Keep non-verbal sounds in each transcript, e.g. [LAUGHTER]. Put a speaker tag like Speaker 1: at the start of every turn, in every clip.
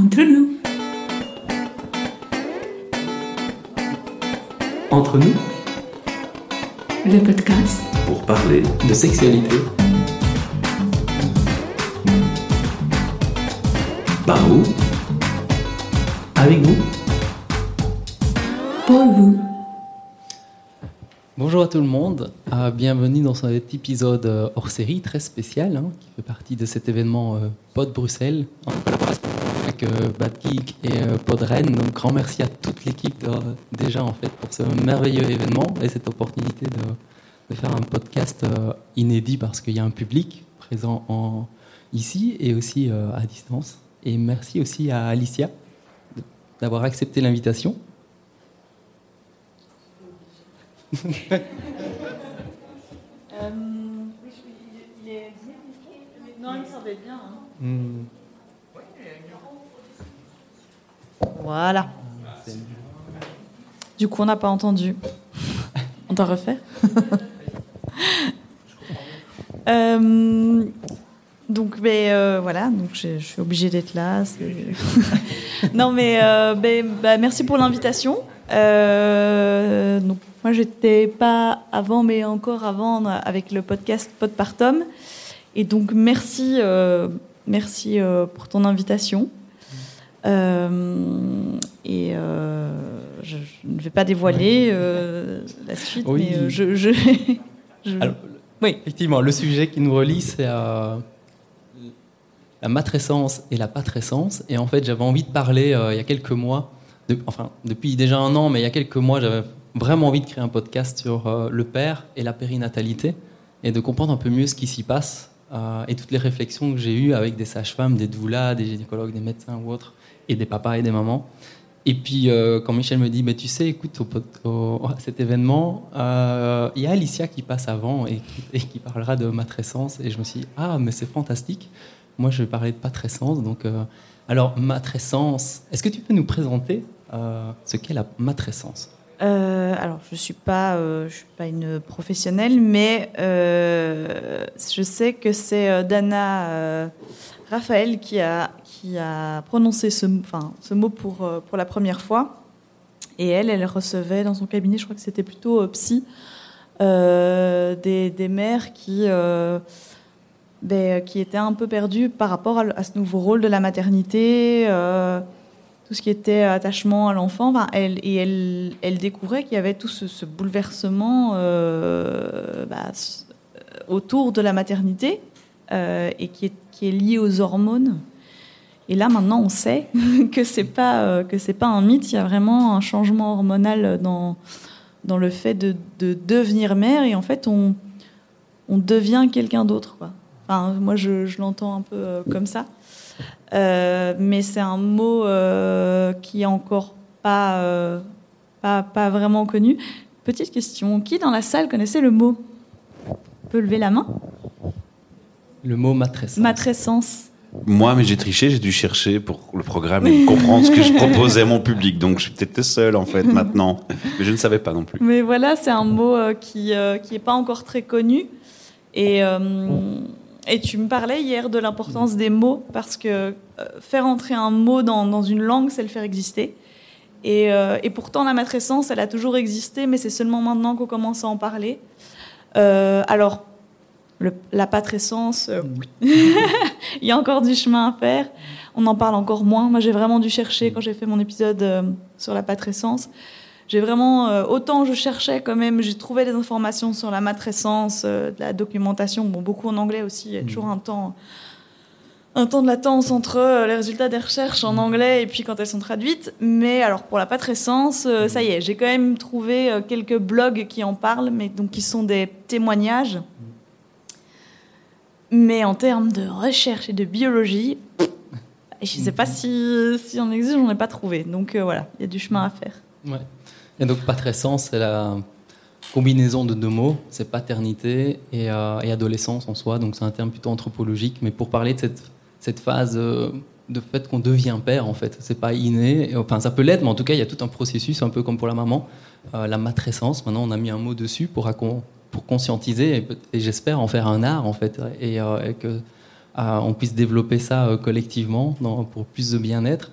Speaker 1: Entre nous.
Speaker 2: Entre nous,
Speaker 1: Le podcast
Speaker 2: pour parler de sexualité. Par vous, avec vous.
Speaker 1: pour vous.
Speaker 3: Bonjour à tout le monde, Euh, bienvenue dans cet épisode euh, hors série très spécial hein, qui fait partie de cet événement euh, Pod Bruxelles en collaboration avec euh, Bad Geek et euh, Pod Rennes. Donc grand merci à toute l'équipe euh, déjà en fait pour ce merveilleux événement et cette opportunité de, de faire un podcast euh, inédit parce qu'il y a un public présent en, ici et aussi euh, à distance. Et merci aussi à Alicia d'avoir accepté l'invitation.
Speaker 4: Non, il semblait bien. hein.
Speaker 3: Hmm.
Speaker 4: Voilà. Du coup, on n'a pas entendu. On t'a refait [LAUGHS] Euh, donc, mais euh, voilà, donc je, suis obligée d'être là. [LAUGHS] non, mais euh, ben, bah, merci pour l'invitation. Donc, moi, j'étais pas avant, mais encore avant avec le podcast Podpartum. Et donc, merci, merci pour ton invitation. Euh, et euh, je, je ne vais pas dévoiler euh, la suite,
Speaker 3: Oui.
Speaker 4: mais je, je, [LAUGHS] je-
Speaker 3: Alors,
Speaker 4: oui.
Speaker 3: Effectivement, le sujet qui nous relie, c'est la matrescence et la patrescence. Et en fait, j'avais envie de parler il y a quelques mois, de- enfin depuis déjà un an, mais il y a quelques mois, j'avais vraiment envie de créer un podcast sur le père et la périnatalité et de comprendre un peu mieux ce qui s'y passe et toutes les réflexions que j'ai eues avec des sages-femmes, des doulas, des gynécologues, des médecins ou autres, et des papas et des mamans. Et puis, euh, quand Michel me dit, mais tu sais, écoute, au, au- cet événement, euh, il y a Alicia qui passe avant et, qui- parlera de matrescence. Et je me suis dit, ah, mais c'est fantastique. Moi, je vais parler de patrescence. Donc, euh, alors, matrescence, est-ce que tu peux nous présenter euh, ce qu'est la matrescence
Speaker 4: Euh, alors, je suis pas, euh, je suis pas une professionnelle, mais euh, je sais que c'est euh, Dana euh, Raphaël qui a, qui a prononcé ce, mot pour, euh, pour la première fois. Et elle, elle recevait dans son cabinet, je crois que c'était plutôt euh, psy, euh, des, mères qui, euh, ben, étaient un peu perdues par rapport à, ce nouveau rôle de la maternité. tout ce qui était attachement à l'enfant. Et elle, découvrait qu'il y avait tout ce, bouleversement bah, autour de la maternité et qui est lié aux hormones. Et là, maintenant, on sait [LAUGHS] que c'est pas euh, que c'est pas un mythe. Il y a vraiment un changement hormonal dans dans le fait de, de devenir mère et en fait, on on devient quelqu'un d'autre. Enfin, moi, je, je l'entends un peu euh, comme ça. Euh, mais c'est un mot qui est encore pas, pas, pas vraiment connu. Petite question, qui dans la salle connaissait le mot? Peut lever la main?
Speaker 3: Le mot matrescence.
Speaker 4: Matrescence.
Speaker 5: Moi, mais j'ai triché, j'ai dû chercher pour le programme et comprendre ce que je proposais à mon public. Donc, je suis peut-être le seul, en fait, maintenant. Mais je ne savais pas non plus.
Speaker 4: Mais voilà, c'est un mot euh, qui euh, qui est pas encore très connu. Et, euh, et tu me parlais hier de l'importance des mots parce que euh, faire entrer un mot dans, dans une langue, c'est le faire exister. Et, euh, et pourtant, la matrescence, elle a toujours existé, mais c'est seulement maintenant qu'on commence à en parler. Euh, alors, le- la patrescence, euh, [LAUGHS] il y a encore du chemin à faire. On en parle encore moins. Moi, j'ai vraiment dû chercher quand j'ai fait mon épisode euh, sur la patrescence. J'ai vraiment, euh, autant je cherchais quand même, j'ai trouvé des informations sur la matrescence, de la documentation, bon, beaucoup en anglais aussi, il y a toujours un temps, un temps de latence entre les résultats des recherches en anglais et puis quand elles sont traduites. Mais alors pour la patrescence, ça y est, j'ai quand même trouvé quelques blogs qui en parlent, mais donc qui sont des témoignages. Mais en termes de recherche et de biologie, je ne sais pas si, si on existe, j'en ai pas trouvé. Donc euh, voilà, il y a du chemin à faire.
Speaker 3: Ouais. Et donc patrescence, c'est la combinaison de deux mots, c'est paternité et, euh, et adolescence en soi, donc c'est un terme plutôt anthropologique, mais pour parler de cette, cette phase euh, de fait qu'on devient père, en fait, c'est pas inné, enfin ça peut l'être, mais en tout cas il y a tout un processus, un peu comme pour la maman, la matrescence, maintenant on a mis un mot dessus pour, racon- pour conscientiser et, j'espère en faire un art en fait, et, euh, que euh, on puisse développer ça euh, collectivement pour plus de bien-être.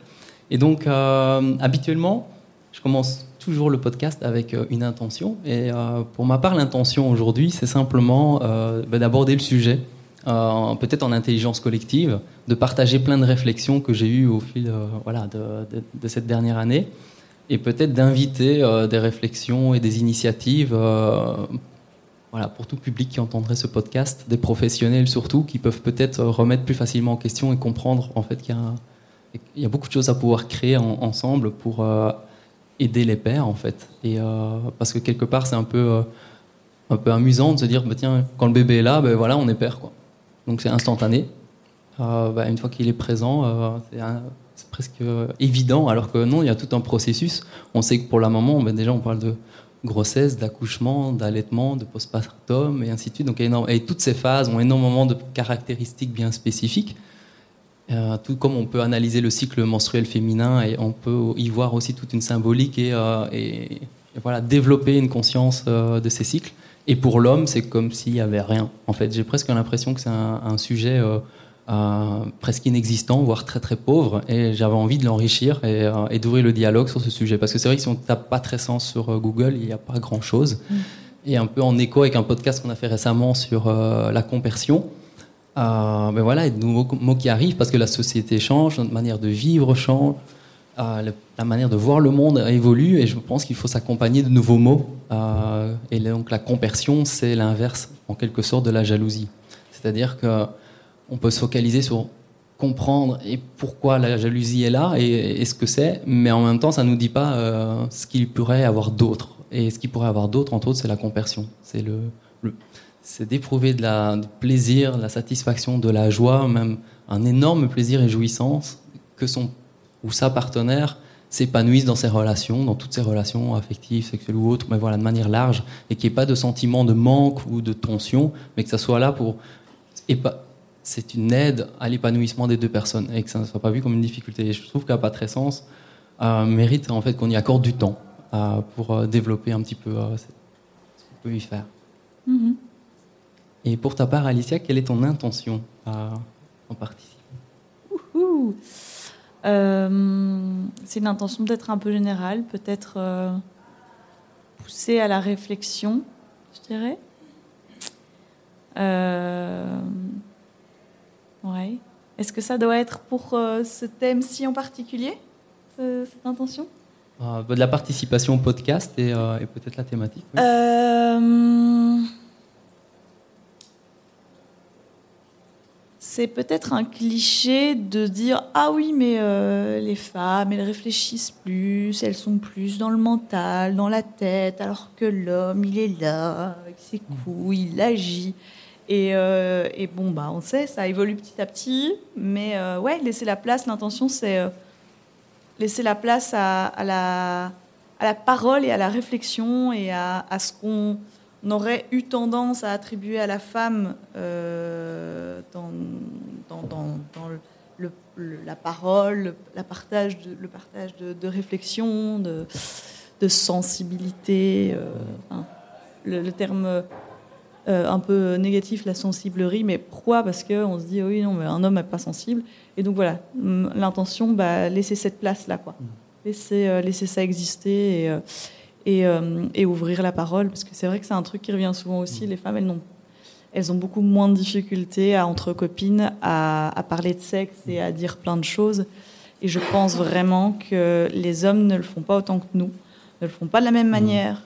Speaker 3: Et donc, euh, habituellement, je commence toujours le podcast avec une intention. Et pour ma part, l'intention aujourd'hui, c'est simplement bah, d'aborder le sujet, peut-être en intelligence collective, de partager plein de réflexions que j'ai eues au fil voilà, de, cette dernière année, et peut-être d'inviter des réflexions et des initiatives voilà, pour tout public qui entendrait ce podcast, des professionnels surtout, qui peuvent peut-être remettre plus facilement en question et comprendre en fait qu'il y a, beaucoup de choses à pouvoir créer en- ensemble pour euh, aider les pères en fait. Et euh, parce que quelque part c'est un peu euh, un peu amusant de se dire bah, tiens quand le bébé est là, ben voilà on est père quoi. Donc c'est instantané. Bah, une fois qu'il est présent, c'est presque évident, alors que non, il y a tout un processus. On sait que pour la maman, ben, déjà on parle de grossesse, d'accouchement, d'allaitement, de postpartum et ainsi de suite. Donc, et toutes ces phases ont énormément de caractéristiques bien spécifiques. Euh, tout comme on peut analyser le cycle menstruel féminin et on peut y voir aussi toute une symbolique et, euh, voilà, développer une conscience euh, de ces cycles. Et pour l'homme, c'est comme s'il n'y avait rien. En fait, j'ai presque l'impression que c'est un, sujet presque inexistant, voire très très pauvre, et j'avais envie de l'enrichir et, euh, et d'ouvrir le dialogue sur ce sujet. Parce que c'est vrai que si on tape pas très sens sur euh, Google, il n'y a pas grand chose. Et un peu en écho avec un podcast qu'on a fait récemment sur euh, la compersion, euh, ben voilà, il y a de nouveaux mots qui arrivent parce que la société change, notre manière de vivre change, euh, le- la manière de voir le monde évolue et je pense qu'il faut s'accompagner de nouveaux mots. Euh, et donc la compersion, c'est l'inverse en quelque sorte de la jalousie. C'est-à-dire que on peut se focaliser sur comprendre et pourquoi la jalousie est là et, et ce que c'est, mais en même temps, ça nous dit pas euh, ce qu'il pourrait avoir d'autre. Et ce qu'il pourrait avoir d'autre, entre autres, c'est la compersion. C'est le, d'éprouver de la, plaisir, de la satisfaction, de la joie, même un énorme plaisir et jouissance que son ou sa partenaire s'épanouisse dans ses relations, dans toutes ses relations affectives, sexuelles ou autres, mais voilà, de manière large, et qu'il n'y ait pas de sentiment de manque ou de tension, mais que ça soit là pour... épa- C'est une aide à l'épanouissement des deux personnes, et que ça ne soit pas vu comme une difficulté. Et je trouve la patrescence euh, mérite en fait qu'on y accorde du temps euh, pour euh, développer un petit peu euh, ce qu'on peut y faire.
Speaker 4: Mhm.
Speaker 3: Et pour ta part, Alicia, quelle est ton intention en participant?
Speaker 4: C'est une intention peut-être un peu générale, peut-être poussée à la réflexion, je dirais. Euh, ouais. Est-ce que ça doit être pour euh, ce thème-ci en particulier, ce- cette intention?
Speaker 3: Euh, De la participation au podcast et, euh, et peut-être la thématique. oui.
Speaker 4: C'est peut-être un cliché de dire ah oui mais les femmes elles réfléchissent plus, elles sont plus dans le mental, dans la tête, alors que l'homme il est là avec ses couilles, il agit. Et, euh, et bon bah on sait ça évolue petit à petit, mais euh, ouais laisser la place, l'intention c'est euh, laisser la place à, la à la parole et à la réflexion et à, ce qu'on aurait eu tendance à attribuer à la femme euh, dans, dans, le- la parole, le, la partage de, le partage de, réflexion, de, sensibilité. le terme euh, un peu négatif, la sensiblerie, mais pourquoi? Parce qu'on se dit, oui, non, mais un homme n'est pas sensible. Et donc voilà, hum, l'intention, bah, laisser cette place-là, quoi. Laisser, euh, laisser ça exister et, euh, et, euh, et ouvrir la parole, parce que c'est vrai que c'est un truc qui revient souvent aussi. Les femmes, elles, n'ont, elles ont beaucoup moins de difficultés à, entre copines à, à parler de sexe et à dire plein de choses. Et je pense vraiment que les hommes ne le font pas autant que nous, ne le font pas de la même manière.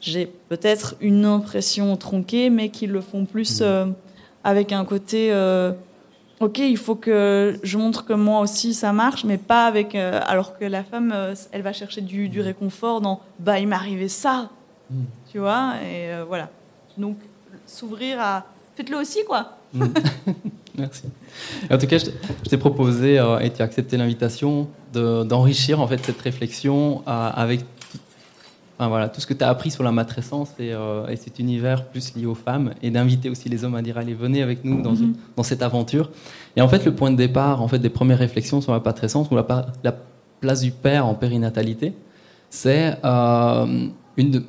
Speaker 4: J'ai peut-être une impression tronquée, mais qu'ils le font plus euh, avec un côté. euh, Ok, il faut que je montre que moi aussi ça marche, mais pas avec. euh, alors que la femme, elle va chercher du, du réconfort dans bah il m'est arrivé ça,
Speaker 3: Mm.
Speaker 4: tu vois, et voilà. Donc s'ouvrir à. Faites-le aussi, quoi. [LAUGHS]
Speaker 3: Merci. En tout cas, je t'ai- proposé et tu as accepté l'invitation de- d'enrichir en fait cette réflexion avec enfin, voilà, tout ce que tu as appris sur la matrescence et, euh, et cet univers plus lié aux femmes et d'inviter aussi les hommes à dire allez venez avec nous dans, une- dans cette aventure. Et en fait, le point de départ en fait des premières réflexions sur la matrescence ou la, la place du père en périnatalité, c'est euh, une de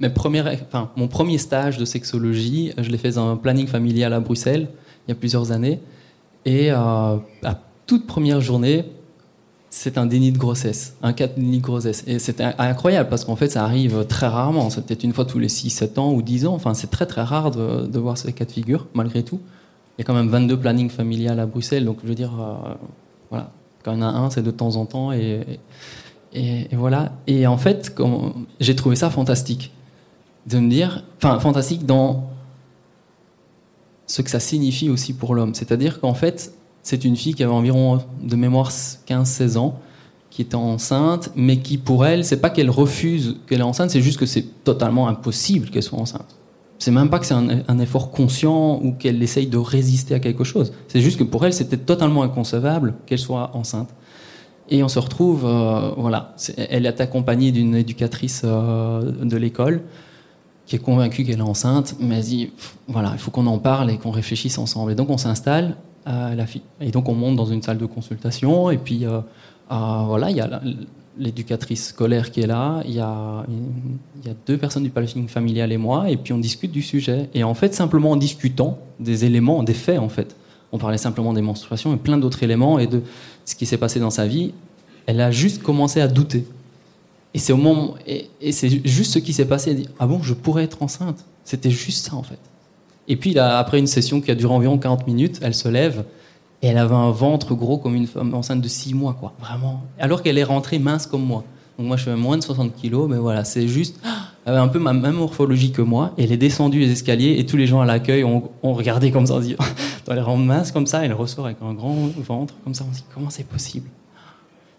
Speaker 3: mes premières, enfin, mon premier stage de sexologie. Je l'ai fait dans un planning familial à Bruxelles il y a plusieurs années. Et euh, à toute première journée, c'est un déni de grossesse, un cas de déni de grossesse. Et c'était incroyable parce qu'en fait, ça arrive très rarement. C'est peut-être une fois tous les 6, 7 ans ou 10 ans. Enfin, c'est très très rare de, voir ces cas de figure, malgré tout. Il y a quand même 22 plannings familiales à Bruxelles, donc je veux dire, euh, voilà, quand il y en a un, c'est de temps en temps. Et, et, et voilà. Et en fait, j'ai trouvé ça fantastique de me dire, enfin, fantastique dans ce que ça signifie aussi pour l'homme. C'est-à-dire qu'en fait, c'est une fille qui avait environ de mémoire 15-16 ans, qui était enceinte, mais qui pour elle, c'est pas qu'elle refuse qu'elle est enceinte, c'est juste que c'est totalement impossible qu'elle soit enceinte. C'est même pas que c'est un, effort conscient ou qu'elle essaye de résister à quelque chose. C'est juste que pour elle, c'était totalement inconcevable qu'elle soit enceinte. Et on se retrouve, euh, voilà, elle est accompagnée d'une éducatrice euh, de l'école qui est convaincue qu'elle est enceinte, mais elle dit, voilà, il faut qu'on en parle et qu'on réfléchisse ensemble. Et donc on s'installe Et donc on monte dans une salle de consultation et puis euh, voilà, il y a l'éducatrice scolaire qui est là, il y, a, deux personnes du planning familial et moi, et puis on discute du sujet. Et en fait, simplement en discutant des éléments, des faits en fait, on parlait simplement des menstruations et plein d'autres éléments et de ce qui s'est passé dans sa vie, elle a juste commencé à douter. Et c'est et c'est juste ce qui s'est passé. Elle dit, ah bon, je pourrais être enceinte? C'était juste ça en fait. Et puis, après une session qui a duré environ 40 minutes, elle se lève et elle avait un ventre gros comme une femme enceinte de 6 mois, quoi. Vraiment. Alors qu'elle est rentrée mince comme moi. Donc moi, je fais moins de 60 kilos, mais voilà, c'est juste. Elle avait un peu ma même morphologie que moi. Elle est descendue les escaliers et tous les gens à l'accueil ont, regardé comme ça. On dit, elle [LAUGHS] rend mince comme ça, elle ressort avec un grand ventre comme ça. On se dit, comment c'est possible?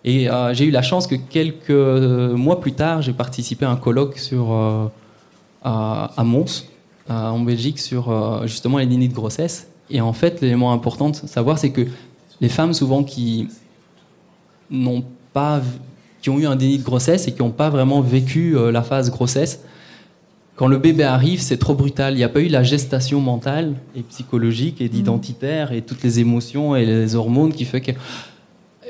Speaker 3: Et euh, j'ai eu la chance que quelques mois plus tard, j'ai participé à un colloque sur, euh, à Mons en Belgique sur euh, justement les lignes de grossesse. Et en fait, l'élément important de savoir, c'est que les femmes souvent qui n'ont pas, qui ont eu un déni de grossesse et qui n'ont pas vraiment vécu euh, la phase grossesse, quand le bébé arrive, c'est trop brutal. Il n'y a pas eu la gestation mentale et psychologique et d'identitaire et toutes les émotions et les hormones qui fait que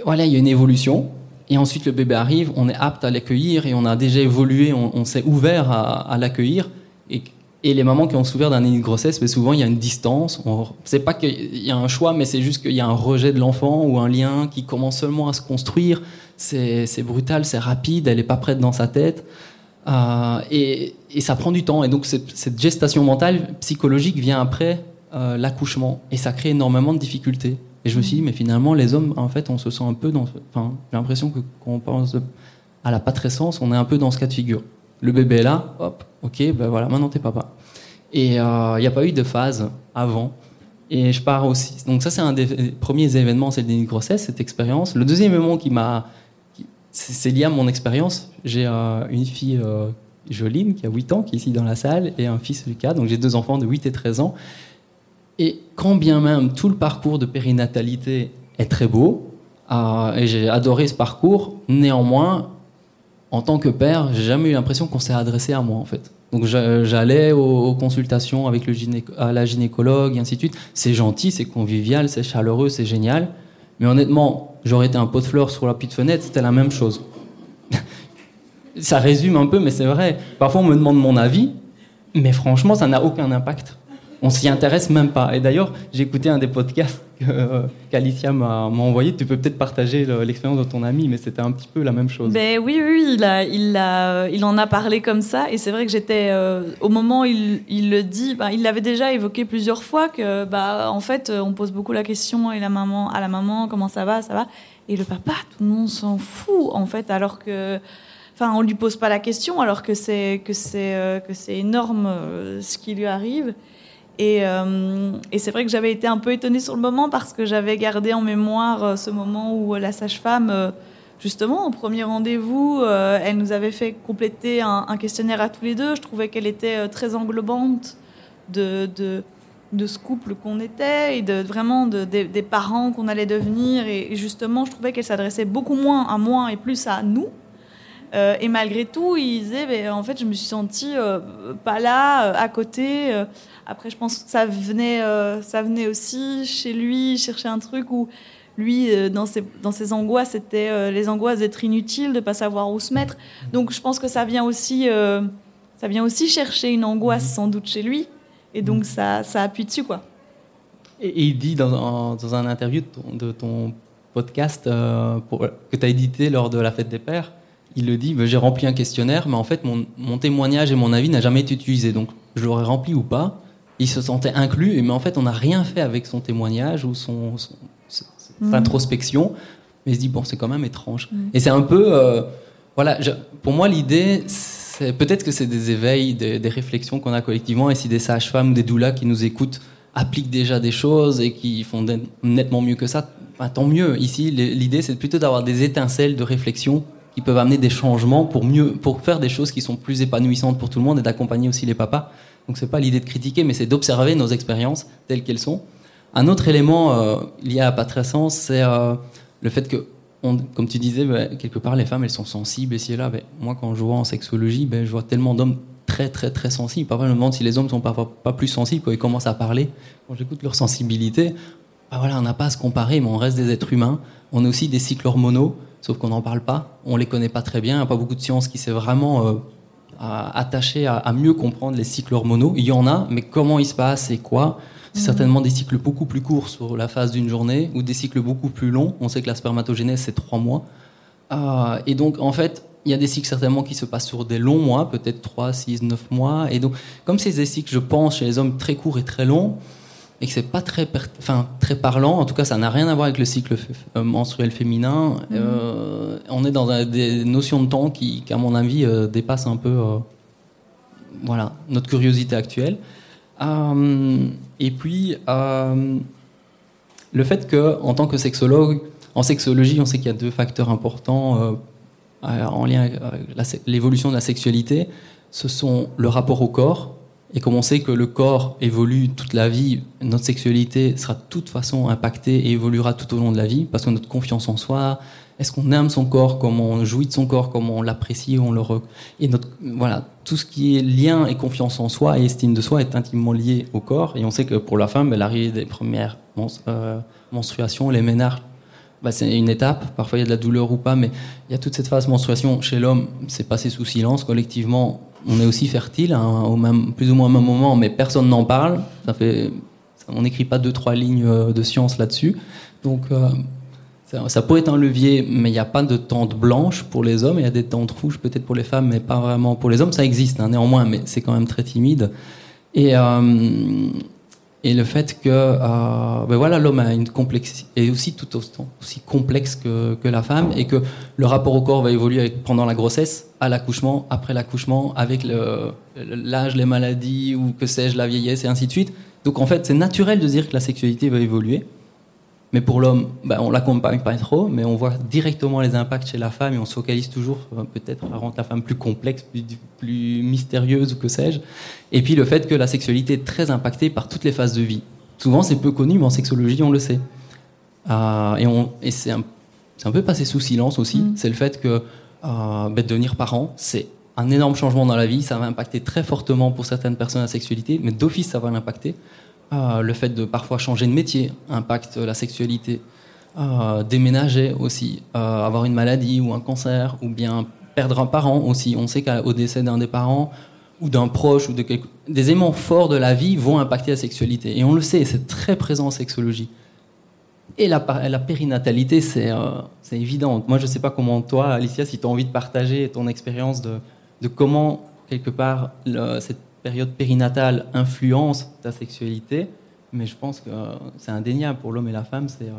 Speaker 3: voilà, il y a une évolution. Et ensuite, le bébé arrive, on est apte à l'accueillir et on a déjà évolué, on, s'est ouvert à, à l'accueillir. Et et les mamans qui ont souffert d'un déni de grossesse, mais souvent il y a une distance. C'est pas qu'il y a un choix, mais c'est juste qu'il y a un rejet de l'enfant ou un lien qui commence seulement à se construire. C'est brutal, c'est rapide, elle n'est pas prête dans sa tête. Euh, et, ça prend du temps. Et donc cette, cette gestation mentale, psychologique vient après euh, l'accouchement. Et ça crée énormément de difficultés. Et je me suis dit, mais finalement, les hommes, en fait, on se sent un peu dans. Enfin, j'ai l'impression que quand on pense à la patrescence, on est un peu dans ce cas de figure. Le bébé est là, hop, ok, ben voilà, maintenant t'es papa. Et il euh, n'y a pas eu de phase avant. Et je pars aussi. Donc ça, c'est un des premiers événements, c'est le déni de grossesse, cette expérience. Le deuxième événement qui m'a... C'est lié à mon expérience. J'ai euh, une fille, euh, Joline, qui a 8 ans, qui est ici dans la salle, et un fils, Lucas. Donc j'ai deux enfants de 8 et 13 ans. Et quand bien même tout le parcours de périnatalité est très beau, et j'ai adoré ce parcours, néanmoins, en tant que père, j'ai jamais eu l'impression qu'on s'est adressé à moi en fait. Donc j'allais aux, consultations avec la gynécologue et ainsi de suite. C'est gentil, c'est convivial, c'est chaleureux, c'est génial. Mais honnêtement, j'aurais été un pot de fleurs sur la petite fenêtre, c'était la même chose. [LAUGHS] ça résume un peu, mais c'est vrai. Parfois on me demande mon avis, mais franchement ça n'a aucun impact on s'y intéresse même pas. Et d'ailleurs, j'ai écouté un des podcasts euh, qu'Alicia m'a envoyé. Tu peux peut-être partager l'expérience de ton ami, mais c'était un petit peu la même chose.
Speaker 4: Ben oui, oui, il, a, il, a, il en a parlé comme ça. Et c'est vrai que j'étais, euh, au moment où il, le dit, ben, il l'avait déjà évoqué plusieurs fois que, bah, en fait, on pose beaucoup la question la maman, à la maman, comment ça va, ça va. Et le papa, tout le monde s'en fout, en fait, alors que. Enfin, on lui pose pas la question, alors que c'est que c'est euh, que c'est énorme ce qui lui arrive. Euh, et, c'est vrai que j'avais été un peu étonnée sur le moment parce que j'avais gardé en mémoire euh, ce moment où la sage-femme, euh, justement, au premier rendez-vous, elle nous avait fait compléter un, questionnaire à tous les deux. Je trouvais qu'elle était très englobante de, de, ce couple qu'on était et de, vraiment de, des parents qu'on allait devenir. Et, justement, je trouvais qu'elle s'adressait beaucoup moins à moi et plus à nous. et malgré tout, il disait, ben, en fait, je me suis sentie pas là, à côté. Après, je pense que ça venait, euh, ça venait aussi chez lui, chercher un truc où lui, euh, dans, ses, dans ses angoisses, c'était euh, les angoisses d'être inutile, de pas savoir où se mettre. Donc, je pense que ça vient aussi, ça vient aussi chercher une angoisse sans doute chez lui, et donc ça, ça appuie dessus, quoi.
Speaker 3: Et, et il dit dans, un- dans un interview de ton, de ton podcast pour- que tu as édité lors de la fête des pères, il le dit, bah, j'ai rempli un questionnaire, mais en fait mon, mon témoignage et mon avis n'a jamais été utilisé. Donc je l'aurais rempli ou pas? Il se sentait inclus, mais en fait on n'a rien fait avec son témoignage ou son, son- son- son
Speaker 4: Mhm.
Speaker 3: introspection. Mais il se dit, bon, c'est quand même étrange.
Speaker 4: Mhm.
Speaker 3: Et c'est un peu... euh, voilà, je- pour moi l'idée, c'est peut-être que c'est des éveils, des, des réflexions qu'on a collectivement, et si des sages-femmes ou des doulas qui nous écoutent appliquent déjà des choses et qui font net- nettement mieux que ça, bah, tant mieux. Ici, l'idée, c'est plutôt d'avoir des étincelles de réflexion qui peuvent amener des changements pour mieux, pour faire des choses qui sont plus épanouissantes pour tout le monde et d'accompagner aussi les papas. Donc c'est pas l'idée de critiquer, mais c'est d'observer nos expériences telles qu'elles sont. Un autre élément euh, lié à la patrescence, c'est euh, le fait que, comme tu disais, bah, quelque part, les femmes, elles sont sensibles ici et là. Ben, moi, quand je vois en sexologie, ben, je vois tellement d'hommes très, très, très sensibles. Parfois, je me demande si les hommes sont parfois pas plus sensibles quand ils commencent à parler. Quand j'écoute leur sensibilité, bah voilà, on n'a pas à se comparer, mais on reste des êtres humains. On a aussi des cycles hormonaux, sauf qu'on n'en parle pas. On les connaît pas très bien. Il n'y a pas beaucoup de science qui s'est vraiment euh, à- attachée à, à mieux comprendre les cycles hormonaux. Il y en a, mais comment ils se passent et quoi? C'est certainement des cycles beaucoup plus courts sur la phase d'une journée ou des cycles beaucoup plus longs. On sait que la spermatogénèse, c'est trois mois. Euh, et donc, en fait, il y a des cycles certainement qui se passent sur des longs mois, peut-être 3, 6, 9 mois. Et donc, comme c'est des cycles, je pense, chez les hommes très courts et très longs, et que c'est pas très, enfin, très parlant, en tout cas, ça n'a rien à voir avec le cycle euh, menstruel féminin, euh, on est dans un- des notions de temps qui, qui, à mon avis, euh, dépassent un peu euh, voilà, notre curiosité actuelle. Et puis, le fait que, en tant que sexologue, en sexologie, on sait qu'il y a deux facteurs importants en lien avec l'évolution de la sexualité. Ce sont le rapport au corps. Et comme on sait que le corps évolue toute la vie, notre sexualité sera de toute façon impactée et évoluera tout au long de la vie, parce que notre confiance en soi, est-ce qu'on aime son corps, comment on jouit de son corps, comment on l'apprécie, on le re- et voilà tout ce qui est lien et confiance en soi et estime de soi est intimement lié au corps. Et on sait que pour la femme, l'arrivée des premières euh, menstruations, les ménages, bah, c'est une étape. Parfois il y a de la douleur ou pas, mais il y a toute cette phase menstruation chez l'homme, c'est passé sous silence collectivement. On est aussi fertile, hein, au même, plus ou moins au même moment, mais personne n'en parle. On n'écrit pas deux trois lignes euh, de science là-dessus. Donc euh, ça, ça peut être un levier, mais il n'y a pas de tente blanche pour les hommes. Il y a des tentes rouges peut-être pour les femmes, mais pas vraiment pour les hommes. Ça existe hein, néanmoins, mais c'est quand même très timide. Et, euh, et le fait que euh, ben voilà, l'homme a une complexité, est aussi tout autant aussi complexe que, que la femme, et que le rapport au corps va évoluer pendant la grossesse, à l'accouchement, après l'accouchement, avec l'âge, les maladies, ou que sais-je, la vieillesse, et ainsi de suite. Donc en fait, c'est naturel de dire que la sexualité va évoluer. Mais pour l'homme, ben, on l'accompagne pas trop, mais on voit directement les impacts chez la femme et on se focalise toujours euh, peut-être à rendre la femme plus complexe, plus, plus mystérieuse ou que sais-je. Et puis le fait que la sexualité est très impactée par toutes les phases de vie. Souvent c'est peu connu, mais en sexologie on le sait. Euh, et et c'est un, un peu passé sous silence aussi.
Speaker 4: Mm.
Speaker 3: C'est le fait que euh, ben, devenir parent, c'est un énorme changement dans la vie. Ça va impacter très fortement pour certaines personnes la sexualité, mais d'office ça va l'impacter. Euh, le fait de parfois changer de métier impacte la sexualité. Euh, déménager aussi, euh, avoir une maladie ou un cancer, ou bien perdre un parent aussi. On sait qu'au décès d'un des parents ou d'un proche ou de quelque... des éléments forts de la vie vont impacter la sexualité. Et on le sait, c'est très présent en sexologie. Et la, la périnatalité, c'est évident. Moi, je ne sais pas comment toi, Alicia, si tu as envie de partager ton expérience de, de comment, quelque part, cette période périnatale influence ta sexualité. Mais je pense que euh, c'est indéniable pour l'homme et la femme. C'est euh,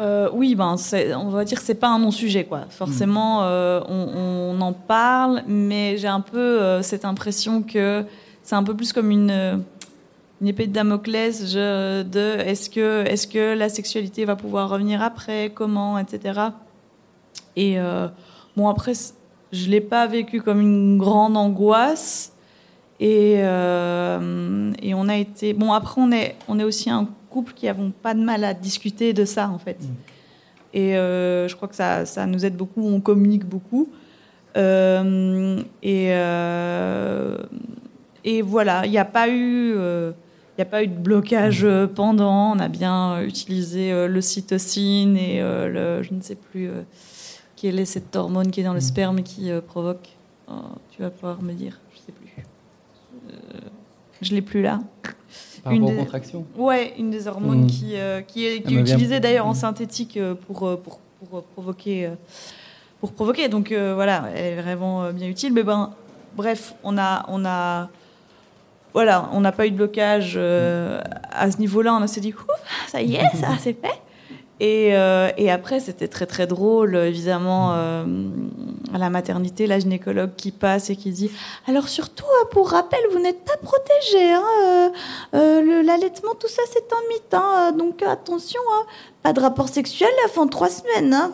Speaker 4: Euh, oui, ben, on va dire que c'est pas un non-sujet, quoi. Forcément, euh, on, on en parle, mais j'ai un peu euh, cette impression que c'est un peu plus comme une, une épée de Damoclès je- de est-ce que, est que la sexualité va pouvoir revenir après, comment, etc. Et bon, après, je l'ai pas vécu comme une grande angoisse. Et, euh, et on a été. Bon, après, on est, on est aussi un couple qui n'avons pas de mal à discuter de ça, en fait. Et euh, je crois que ça, ça nous aide beaucoup, on communique beaucoup. Euh, et, et voilà, il n'y a pas eu. il n'y a pas eu de blocage euh, pendant. On a bien utilisé euh, l'ocytocine et le, je ne sais plus quelle est cette hormone qui est dans le sperme et qui provoque. Oh, tu vas pouvoir me dire, je l'ai plus là.
Speaker 3: Par
Speaker 4: Une des-
Speaker 3: contractions.
Speaker 4: Ouais, une des hormones
Speaker 3: Mm.
Speaker 4: qui, euh, qui est, qui utilisée d'ailleurs en
Speaker 3: Mm.
Speaker 4: synthétique euh, pour, euh, pour, pour, euh, provoquer. pour provoquer. Donc euh, voilà, elle est vraiment bien utile. Mais ben, bref, on a. On a voilà, on n'a pas eu de blocage euh, à ce niveau-là. On s'est dit, Ouf, ça y est, [LAUGHS] ça c'est fait. Et, euh, et après, c'était très très drôle, évidemment, euh, à la maternité, la gynécologue qui passe et qui dit Alors, surtout, pour rappel, vous n'êtes pas protégé. Hein, euh, L'allaitement, tout ça, c'est en mi-temps. euh, donc, attention, hein, pas de rapport sexuel avant trois semaines. Hein.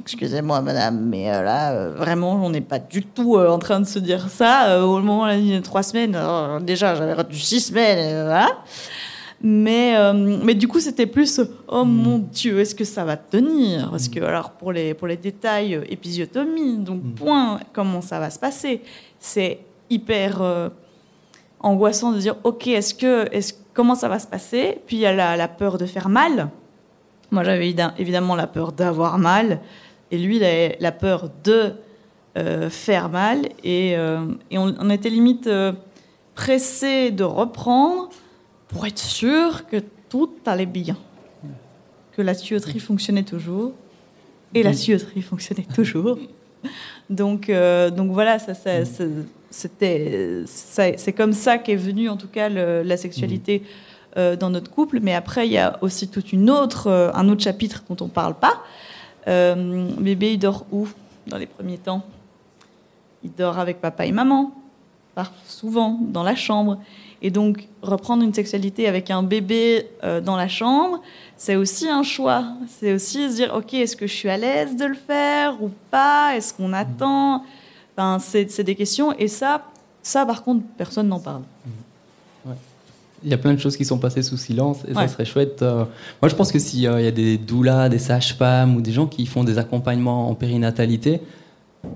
Speaker 4: Excusez-moi, madame, mais là, vraiment, on n'est pas du tout en train de se dire ça. Au moment dit trois semaines, déjà, j'avais retenu six semaines. Mais, euh, mais du coup, c'était plus oh mon Dieu, est-ce que ça va tenir? Parce que, alors, pour les, pour les détails, euh, épisiotomie, donc point, comment ça va se passer? C'est hyper euh, angoissant de dire ok, est-ce que, est comment ça va se passer? Puis il y a la, la peur de faire mal. Moi, j'avais évidem- évidemment la peur d'avoir mal, et lui, il avait la peur de euh, faire mal, et, et on, on était limite pressé de reprendre pour être sûr que tout allait bien, que la tuyauterie fonctionnait toujours, et la tuyauterie fonctionnait toujours. Donc, euh, donc voilà, ça, ça- ça- c'était, c'est comme ça qu'est venue en tout cas le- la sexualité euh, dans notre couple. Mais après, il y a aussi toute une autre, euh, un autre chapitre dont on parle pas. Bébé, il dort où dans les premiers temps? Il dort avec papa et maman, souvent dans la chambre. Et donc, reprendre une sexualité avec un bébé euh, dans la chambre, c'est aussi un choix. C'est aussi se dire, OK, est-ce que je suis à l'aise de le faire ou pas? Est-ce qu'on attend? Enfin, c'est, des questions. Et ça, ça, par contre, personne n'en parle.
Speaker 3: Il y a plein de choses qui sont passées sous silence et
Speaker 4: Ouais.
Speaker 3: ça serait chouette. euh, Moi, je pense que s'il y a des doulas, des sages-femmes ou des gens qui font des accompagnements en périnatalité,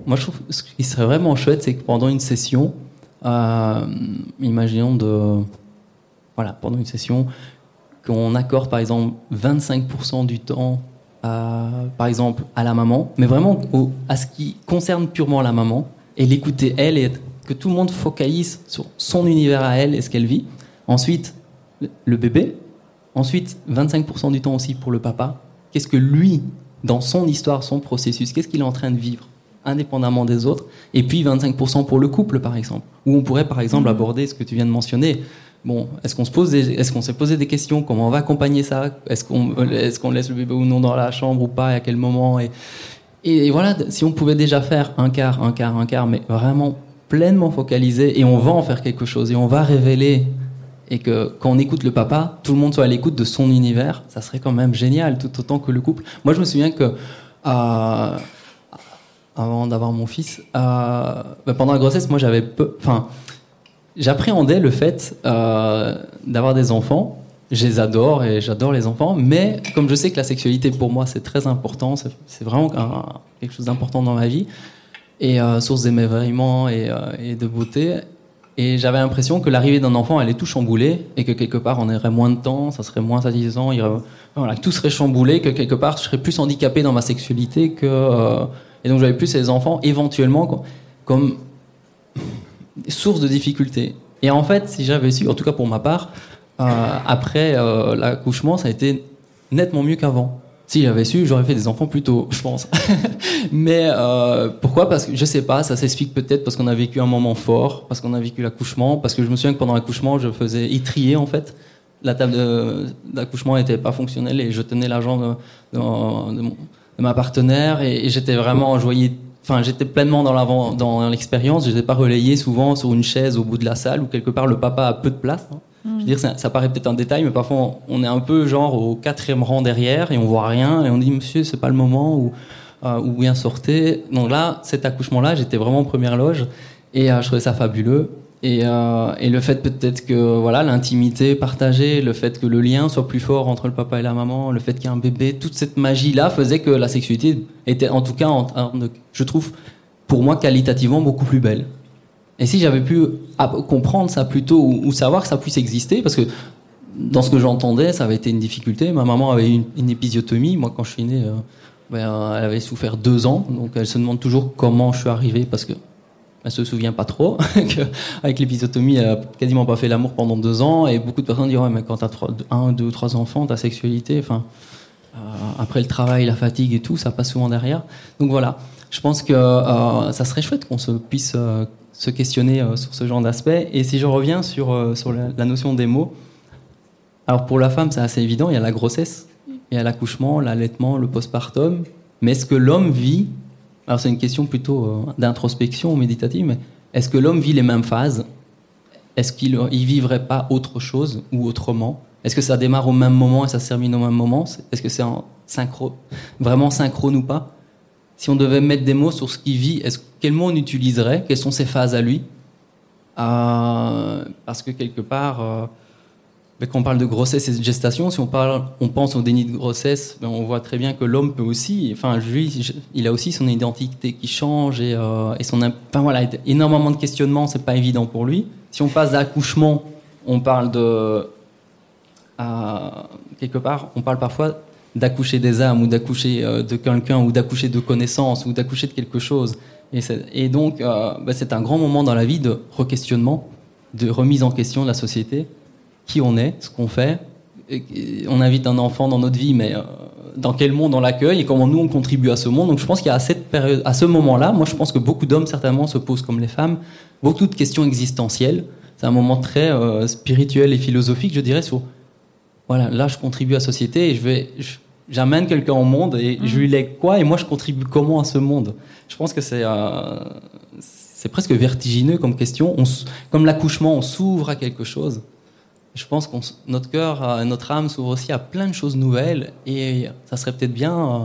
Speaker 3: moi, je trouve que ce qui serait vraiment chouette, c'est que pendant une session, euh, imaginons de. Voilà, pendant une session, qu'on accorde par exemple 25% du temps à, par exemple, à la maman, mais vraiment à ce qui concerne purement la maman, et l'écouter elle, et que tout le monde focalise sur son univers à elle et ce qu'elle vit. Ensuite, le bébé. Ensuite, 25% du temps aussi pour le papa. Qu'est-ce que lui, dans son histoire, son processus, qu'est-ce qu'il est en train de vivre? Indépendamment des autres Et puis 25% pour le couple, par exemple. Où on pourrait, par exemple, aborder ce que tu viens de mentionner. Bon, est-ce qu'on se pose, des- est-ce qu'on s'est posé des questions? Comment on va accompagner ça? Est-ce qu'on, est-ce qu'on laisse le bébé ou non dans la chambre ou pas Et à quel moment? Et, et voilà, si on pouvait déjà faire un quart, un quart, un quart, mais vraiment pleinement focalisé, et on va en faire quelque chose, et on va révéler, et que quand on écoute le papa, tout le monde soit à l'écoute de son univers, ça serait quand même génial, tout autant que le couple. Moi, je me souviens que euh, avant d'avoir mon fils, euh, bah, pendant la grossesse, moi, j'avais peu, enfin, j'appréhendais le fait euh, d'avoir des enfants. Je les adore et j'adore les enfants, mais comme je sais que la sexualité pour moi c'est très important, c'est vraiment quelque chose d'important dans ma vie et euh, source d'émerveillement et, de beauté. Et j'avais l'impression que l'arrivée d'un enfant allait tout chambouler et que quelque part on aurait moins de temps, ça serait moins satisfaisant, tout serait chamboulé, que quelque part je serais plus handicapé dans ma sexualité que et donc j'avais plus ces enfants éventuellement co- comme source de difficultés. Et en fait, si j'avais su, en tout cas pour ma part, euh, après euh, l'accouchement, ça a été nettement mieux qu'avant. Si j'avais su, j'aurais fait des enfants plus tôt, je pense. [LAUGHS] Mais euh, pourquoi? Parce que je sais pas, ça s'explique peut-être parce qu'on a vécu un moment fort, parce qu'on a vécu l'accouchement, parce que je me souviens que pendant l'accouchement, je faisais étrier en fait. La table d'accouchement n'était pas fonctionnelle et je tenais la jambe de, de mon- de ma partenaire et, et j'étais vraiment, voyais, enfin j'étais pleinement dans l'avant, dans l'expérience. Je n'étais pas relayé souvent sur une chaise au bout de la salle où quelque part le papa a peu de place. hein. Je veux dire, ça, ça paraît peut-être un détail, mais parfois on- on est un peu genre au quatrième rang derrière et on voit rien et on dit monsieur c'est pas le moment ou euh, ou bien sortez. Donc là, cet accouchement-là, j'étais vraiment en première loge et euh, je trouvais ça fabuleux. Et, euh, et le fait peut-être que voilà l'intimité partagée, le fait que le lien soit plus fort entre le papa et la maman, le fait qu'il y ait un bébé, toute cette magie-là faisait que la sexualité était en tout cas, je trouve, pour moi qualitativement beaucoup plus belle. Et si j'avais pu comprendre ça plus tôt ou, savoir que ça puisse exister, parce que dans ce que j'entendais, ça avait été une difficulté. Ma maman avait eu une, épisiotomie. Moi, quand je suis né, euh, ben, elle avait souffert deux ans. Donc, elle se demande toujours comment je suis arrivé, parce que elle se souvient pas trop. [LAUGHS] Avec l'épisotomie, elle a quasiment pas fait l'amour pendant deux ans. Et beaucoup de personnes diront, ouais, mais quand tu as un, deux trois enfants, ta sexualité, enfin, euh, après le travail, la fatigue et tout, ça passe souvent derrière. Donc voilà, je pense que euh, ça serait chouette qu'on se puisse euh, se questionner sur ce genre d'aspect. Et si je reviens sur, sur la, notion des mots, alors pour la femme, c'est assez évident, il y a la grossesse, il y a l'accouchement, l'allaitement, le postpartum. Mais est-ce que l'homme vit alors c'est une question plutôt euh, d'introspection méditative, mais est-ce que l'homme vit les mêmes phases? Est-ce qu'il ne vivrait pas autre chose ou autrement? Est-ce que ça démarre au même moment et ça se termine au même moment? Est-ce que c'est synchro, vraiment synchrone ou pas? Si on devait mettre des mots sur ce qu'il vit, est-ce, quels mots on utiliserait? Quelles sont ses phases à lui? Euh, Parce que quelque part... Euh, quand on parle de grossesse et de gestation, si on, parle, on pense au déni de grossesse, ben, on voit très bien que l'homme peut aussi, enfin lui, il a aussi son identité qui change et, euh, son, enfin voilà, énormément de questionnements, c'est pas évident pour lui. Si on passe d'accouchement, on parle de, quelque part, on parle parfois d'accoucher des âmes ou d'accoucher euh, de quelqu'un ou d'accoucher de connaissances ou d'accoucher de quelque chose. Et, donc, euh, ben, c'est un grand moment dans la vie de re-questionnement, de remise en question de la société qui on est, ce qu'on fait. on invite un enfant dans notre vie, mais euh, dans quel monde on l'accueille et comment nous on contribue à ce monde. Donc je pense qu'il y a à cette période, à ce moment-là, moi je pense que beaucoup d'hommes certainement se posent comme les femmes beaucoup de questions existentielles. C'est un moment très euh, spirituel et philosophique, je dirais, sur voilà, là je contribue à la société et je vais, j'amène quelqu'un au monde et je lui lègue quoi et moi je contribue comment à ce monde? Je pense que c'est euh, c'est presque vertigineux comme question. On, comme l'accouchement, on s'ouvre à quelque chose je pense que notre cœur, euh, notre âme s'ouvre aussi à plein de choses nouvelles et ça serait peut-être bien euh,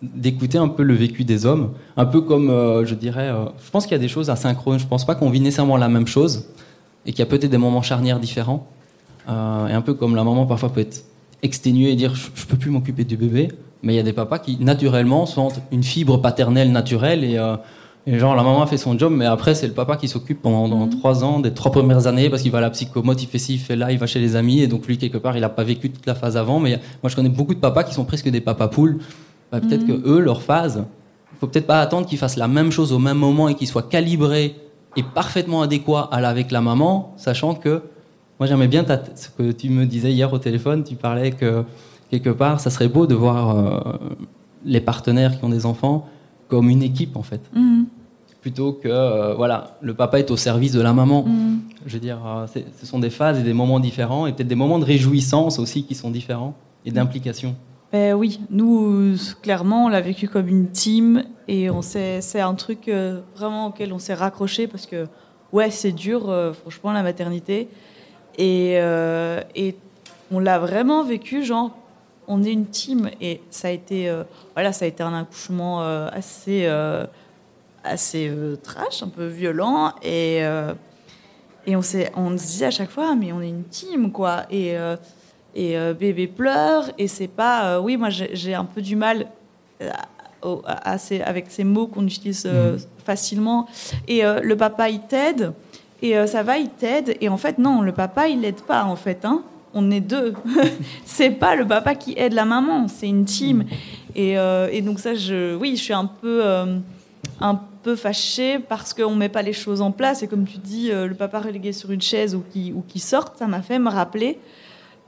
Speaker 3: d'écouter un peu le vécu des hommes, un peu comme, euh, je dirais, je pense qu'il y a des choses asynchrones, je pense pas qu'on vit nécessairement la même chose et qu'il y a peut-être des moments charnières différents. et un peu comme la maman parfois peut être exténuée et dire je, peux plus m'occuper du bébé, mais il y a des papas qui naturellement sentent une fibre paternelle naturelle et et genre, la maman fait son job, mais après, c'est le papa qui s'occupe pendant, mhm. trois ans, des trois premières années, parce qu'il va à la psychomote, il fait ci, il fait là, il va chez les amis, et donc lui, quelque part, il n'a pas vécu toute la phase avant. Mais moi, je connais beaucoup de papas qui sont presque des papas poules. Bah, peut-être mhm. que eux, leur phase, il faut peut-être pas attendre qu'ils fassent la même chose au même moment et qu'ils soient calibrés et parfaitement adéquats à avec la maman, sachant que moi, j'aimais bien ce que tu me disais hier au téléphone. Tu parlais que quelque part, ça serait beau de voir euh, les partenaires qui ont des enfants comme une équipe en fait. Mhm. Plutôt que euh, voilà, le papa est au service de la maman. Mhm. Je veux dire, euh, ce sont des phases et des moments différents et peut-être des moments de réjouissance aussi qui sont différents et d'implication.
Speaker 4: Ben oui, nous, clairement, on l'a vécu comme une team et on c'est un truc euh, vraiment auquel on s'est raccroché parce que, ouais, c'est dur, franchement, la maternité. Et, et on l'a vraiment vécu, genre, on est une team et ça a été, euh, voilà, ça a été un accouchement euh, assez, euh, trash, un peu violent et et on s'est, on se disait à chaque fois, mais on est une team quoi. Et et bébé pleure et c'est pas, oui, moi j'ai un peu du mal. avec ces mots qu'on utilise mmh. facilement. Et le papa, il t'aide. Et ça va, il t'aide. Et en fait, non, le papa, il l'aide pas, en fait. Hein on est deux. [LAUGHS] c'est pas le papa qui aide la maman, c'est une team. Euh, et, donc ça, je, oui, je suis un peu, euh, un peu fâchée parce qu'on met pas les choses en place. Et comme tu dis, euh, le papa relégué sur une chaise ou qui, ou qui sort, ça m'a fait me rappeler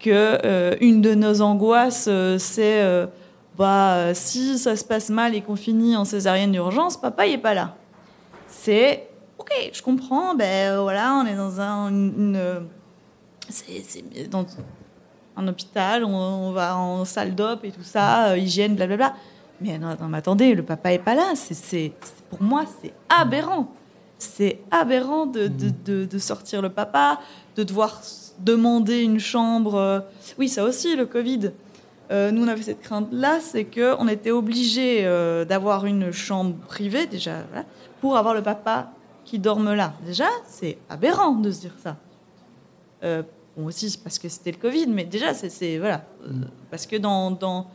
Speaker 4: que une de nos angoisses, c'est bah, si ça se passe mal et qu'on finit en césarienne d'urgence, papa, il est pas là. C'est ok, je comprends. Ben voilà, on est dans un, un hôpital, on, va en salle d'op et tout ça, euh, hygiène, blablabla. Mais non, mais attendez, le papa est pas là. C'est, pour moi, c'est aberrant. C'est aberrant de, de, de, sortir le papa, de devoir demander une chambre. Euh, oui, ça aussi, le Covid. Euh, nous, on avait cette crainte-là, c'est qu'on était obligé d'avoir une chambre privée, déjà, pour avoir le papa qui dorme là. Déjà, c'est aberrant de se dire ça. Euh, bon, aussi parce que c'était le Covid, mais déjà, c'est voilà, euh, parce que dans, dans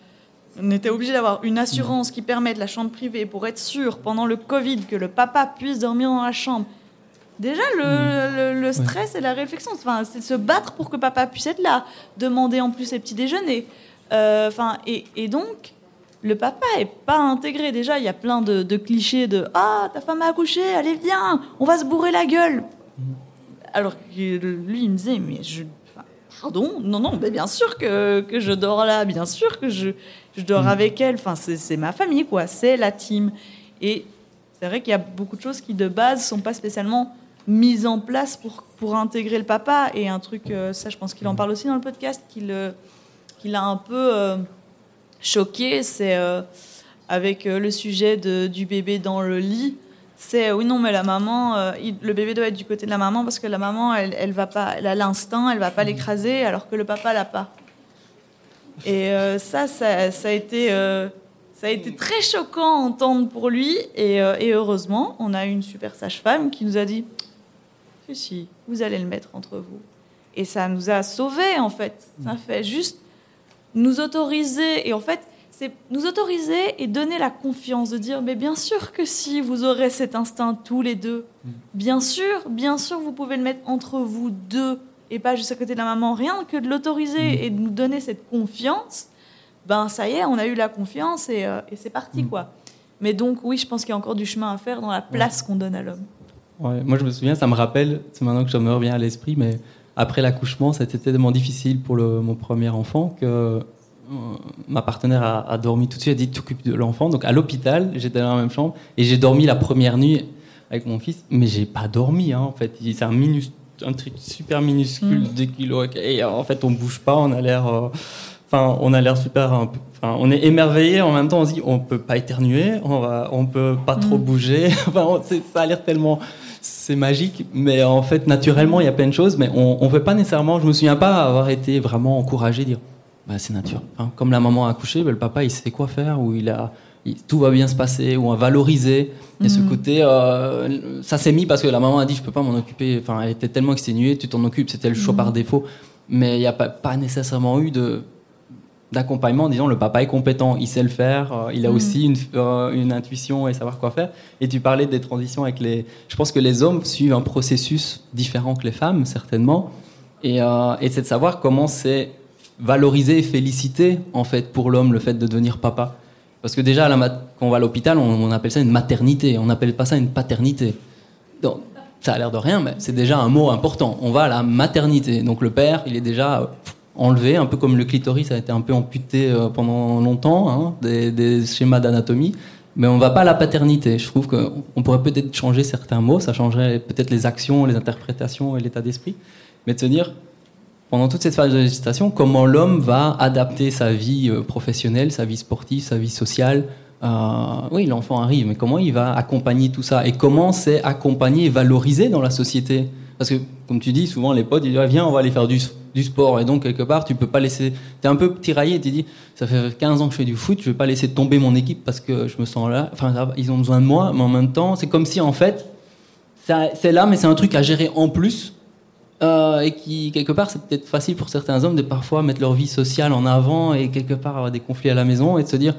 Speaker 4: on était obligé d'avoir une assurance qui permette la chambre privée pour être sûr pendant le Covid que le papa puisse dormir dans la chambre. Déjà, le, le, stress et la réflexion, enfin, c'est se battre pour que papa puisse être là, demander en plus ses petits déjeuners. Euh, enfin, et, et, donc, le papa est pas intégré. Déjà, il y a plein de, de clichés de Ah, ta femme a accouché, allez, viens, on va se bourrer la gueule. Alors que lui, il me disait Mais je. Pardon Non, non, mais bien sûr que, que je dors là, bien sûr que je, je dors avec elle. Enfin, c'est ma famille, quoi, c'est la team. Et c'est vrai qu'il y a beaucoup de choses qui, de base, sont pas spécialement mises en place pour, pour intégrer le papa. Et un truc, euh, ça, je pense qu'il en parle aussi dans le podcast, qu'il euh, qu'il a un peu. euh, choqué, c'est euh, avec le sujet de- du bébé dans le lit. C'est oui non mais la maman, il- le bébé doit être du côté de la maman parce que la maman elle, elle va pas, elle a l'instinct, elle va pas l'écraser alors que le papa l'a pas. Et euh, ça, ça, ça a été, euh, ça a été très choquant à entendre pour lui. Et, euh, et heureusement on a une super sage-femme qui nous a dit si si vous allez le mettre entre vous. Et ça nous a sauvés en fait. Ça fait juste nous autoriser. Et en fait c'est nous autoriser et donner la confiance de dire mais bien sûr que si vous aurez cet instinct tous les deux bien sûr bien sûr vous pouvez le mettre entre vous deux et pas juste à côté de la maman rien que de l'autoriser et de nous donner cette confiance ben ça y est on a eu la confiance et, euh, et c'est parti quoi. Mais donc oui je pense qu'il y a encore du chemin à faire dans la place qu'on donne à l'homme.
Speaker 3: Ouais, moi, je me souviens, ça me rappelle, c'est maintenant que ça me revient à l'esprit, mais après l'accouchement, été tellement difficile pour le, mon premier enfant que euh, ma partenaire a, a dormi tout de suite, elle a dit t'occupes de l'enfant. Donc à l'hôpital, j'étais dans la même chambre et j'ai dormi la première nuit avec mon fils, mais j'ai pas dormi hein, en fait. C'est un, minus, un truc super minuscule,
Speaker 4: Mm.
Speaker 3: 2 kilos, et en fait on bouge pas, on a l'air. euh, Enfin, on a l'air super. Enfin, on est émerveillé. En même temps, on se dit, on peut pas éternuer, on va, on peut pas trop
Speaker 4: Mm.
Speaker 3: bouger. [LAUGHS] Enfin, on- ça a l'air tellement, c'est magique. Mais en fait, naturellement, il y a plein de choses. Mais on, on veut pas nécessairement. Je me souviens pas avoir été vraiment encouragé, dire, bah, c'est naturel. Enfin, comme la maman a accouché, bah, le papa, il sait quoi faire, ou il a, tout va bien se passer, ou on va valoriser. Et ce
Speaker 4: Mhm.
Speaker 3: côté, euh, ça s'est mis parce que la maman a dit, je peux pas m'en occuper. Enfin, elle était tellement exténuée, tu t'en occupes. C'était le choix par défaut. Mais il n'y a pas, pas nécessairement eu de d'accompagnement en disant le papa est compétent, il sait le faire, euh, il a
Speaker 4: Mhm.
Speaker 3: aussi une, euh, une intuition et savoir quoi faire. Et tu parlais des transitions avec les... Je pense que les hommes suivent un processus différent que les femmes, certainement. Et, et c'est de savoir comment c'est valorisé et félicité, en fait, pour l'homme, le fait de devenir papa. Parce que déjà, quand on va à l'hôpital, on, appelle ça une maternité, on n'appelle pas ça une paternité. Donc, ça a l'air de rien, mais c'est déjà un mot important. On va à la maternité. Donc le père, il est déjà euh, enlevé, un peu comme le clitoris a été un peu amputé euh, pendant longtemps, hein, des, des schémas d'anatomie. Mais on va pas à la paternité. Je trouve qu'on pourrait peut-être changer certains mots, ça changerait peut-être les actions, les interprétations et l'état d'esprit. Mais de se dire, pendant toute cette phase de gestation, comment l'homme va adapter sa vie euh, professionnelle, sa vie sportive, sa vie sociale. Euh, oui, l'enfant arrive, mais comment il va accompagner tout ça Et comment c'est accompagné et valorisé dans la société? Parce que, comme tu dis, souvent les potes, ils disent, Ah, viens, on va aller faire du, sport. Et donc, quelque part, tu peux pas laisser... Tu es un peu tiraillé tu dis, ça fait 15 ans que je fais du foot, je vais pas laisser tomber mon équipe parce que je me sens là. Enfin, ils ont besoin de moi, mais en même temps, c'est comme si, en fait, c'est là, mais c'est un truc à gérer en plus. Euh, et qui, quelque part, c'est peut-être facile pour certains hommes de parfois mettre leur vie sociale en avant et quelque part avoir des conflits à la maison et de se dire,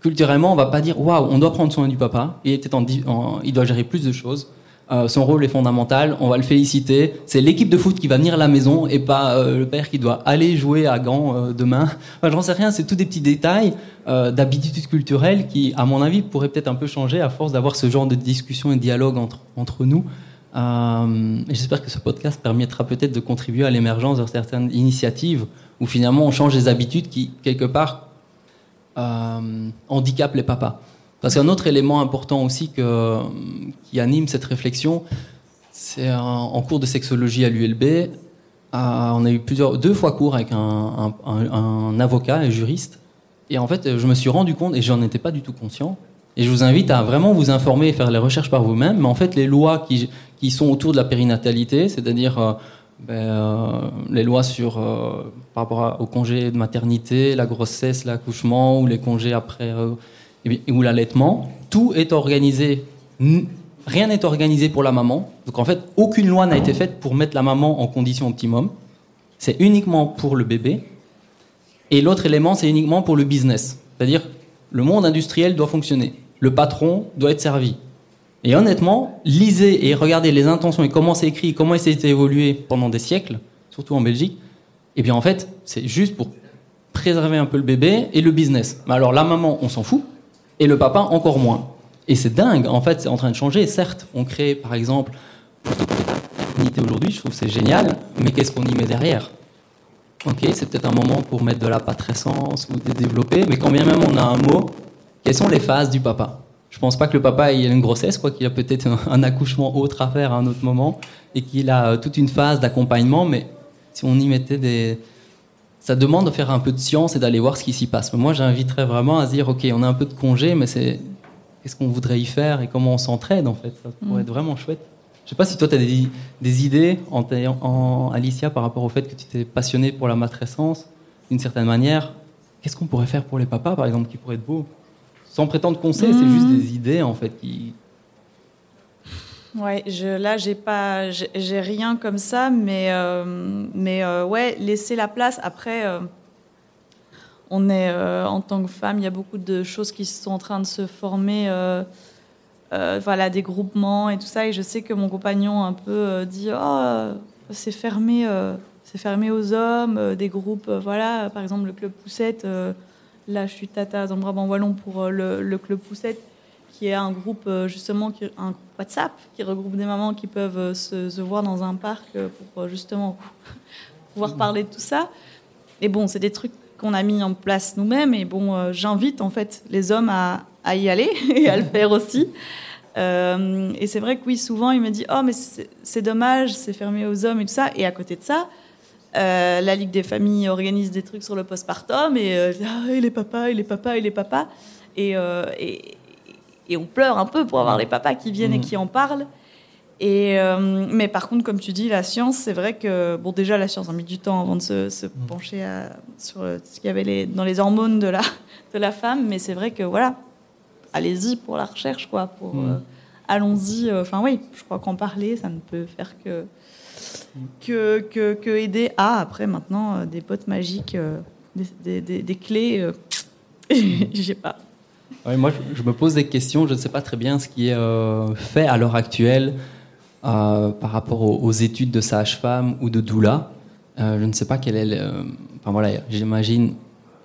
Speaker 3: culturellement, on va pas dire, waouh, on doit prendre soin du papa, il, est en en- il doit gérer plus de choses. Euh, son rôle est fondamental, on va le féliciter. C'est l'équipe de foot qui va venir à la maison et pas euh, le père qui doit aller jouer à Gand demain. [LAUGHS] Enfin, j'en sais rien, c'est tous des petits détails d'habitudes culturelles qui, à mon avis, pourraient peut-être un peu changer à force d'avoir ce genre de discussion et de dialogue entre, entre nous. Euh, J'espère que ce podcast permettra peut-être de contribuer à l'émergence de certaines initiatives où finalement on change des habitudes qui, quelque part, euh, handicapent les papas. Parce qu'un autre élément important aussi qui anime cette réflexion, c'est en, en cours de sexologie à l'ULB, euh, on a eu plusieurs, deux fois cours avec un, un- un- un avocat et juriste. Et en fait, je me suis rendu compte, et j'en étais pas du tout conscient, et je vous invite à vraiment vous informer et faire les recherches par vous-même. Mais en fait, les lois qui, qui sont autour de la périnatalité, c'est-à-dire euh, ben, euh, les lois sur, euh, par rapport au congé de maternité, la grossesse, l'accouchement ou les congés après ou l'allaitement, tout est organisé. Rien n'est organisé pour la maman. Donc en fait, aucune loi n'a été faite pour mettre la maman en condition optimum. C'est uniquement pour le bébé. Et l'autre élément, c'est uniquement pour le business. C'est-à-dire, le monde industriel doit fonctionner. Le patron doit être servi. Et honnêtement, lisez et regardez les intentions et comment c'est écrit, comment été évolué pendant des siècles, surtout en Belgique. Et bien en fait, c'est juste pour préserver un peu le bébé et le business. Mais alors la maman, on s'en fout, et le papa encore moins. Et c'est dingue, en fait, c'est en train de changer. Certes, on crée par exemple aujourd'hui, je trouve c'est génial, mais qu'est-ce qu'on y met derrière? Ok, c'est peut-être un moment pour mettre de la patrescence ou de développer, mais quand bien même on a un mot, quelles sont les phases du papa? Je pense pas que le papa ait une grossesse, quoi qu'il a peut-être un accouchement autre à faire à un autre moment, et qu'il a euh, toute une phase d'accompagnement, mais si on y mettait des... Ça demande de faire un peu de science et d'aller voir ce qui s'y passe. Mais moi, j'inviterais vraiment à se dire, ok, on a un peu de congé, mais c'est qu'est-ce qu'on voudrait y faire et comment on s'entraide, en fait? Ça pourrait
Speaker 4: Mm.
Speaker 3: être vraiment chouette. Je sais pas si toi, tu as des, des idées, en, t'ayant- en, Alicia, par rapport au fait que tu t'es passionnée pour la matrescence, d'une certaine manière. Qu'est-ce qu'on pourrait faire pour les papas, par exemple, qui pourrait être beau Sans prétendre qu'on sait, c'est juste des idées, en fait, qui...
Speaker 4: Ouais, je, là, j'ai pas, j'ai rien comme ça, mais, euh, mais euh, ouais, laisser la place. Après, euh, on est, en tant que femme, il y a beaucoup de choses qui sont en train de se former, voilà, des groupements et tout ça. Et je sais que mon compagnon un peu dit, oh, c'est fermé, c'est fermé aux hommes, des groupes, voilà, par exemple le club Poussette. Là, je suis tata dans le Brabant wallon pour euh, le, le club Poussette qui est un groupe euh, justement, qui, un groupe WhatsApp qui regroupe des mamans qui peuvent euh, se, se voir dans un parc pour justement [LAUGHS] pouvoir parler de tout ça. Et bon, c'est des trucs qu'on a mis en place nous-mêmes. Et bon, j'invite en fait les hommes à, à y aller [LAUGHS] et à le faire aussi. Euh, et c'est vrai que oui, souvent il me dit oh mais c'est c'est dommage, c'est fermé aux hommes et tout ça. Et à côté de ça. Euh, la Ligue des familles organise des trucs sur le postpartum et, euh, ah, et les papas, et les papas, et les papas. Et, euh, et, et on pleure un peu pour avoir les papas qui viennent et
Speaker 3: Mhm.
Speaker 4: qui en parlent. Et, mais par contre, comme tu dis, la science, c'est vrai que, bon, déjà, la science a mis du temps avant de se, se pencher à- sur ce qu'il y avait les- dans les hormones de la, de la femme. Mais c'est vrai que, voilà, allez-y pour la recherche, quoi. Pour, euh, allons-y. Enfin, oui, je crois qu'en parler, ça ne peut faire que, que, que, que aider à, après, maintenant, euh, des potes magiques, euh, des, clés. euh, [LAUGHS] Je sais pas.
Speaker 3: Moi, je, me pose des questions. Je ne sais pas très bien ce qui est fait à l'heure actuelle par rapport aux, études de sage-femme ou de doula. Je ne sais pas quel est. enfin voilà, j'imagine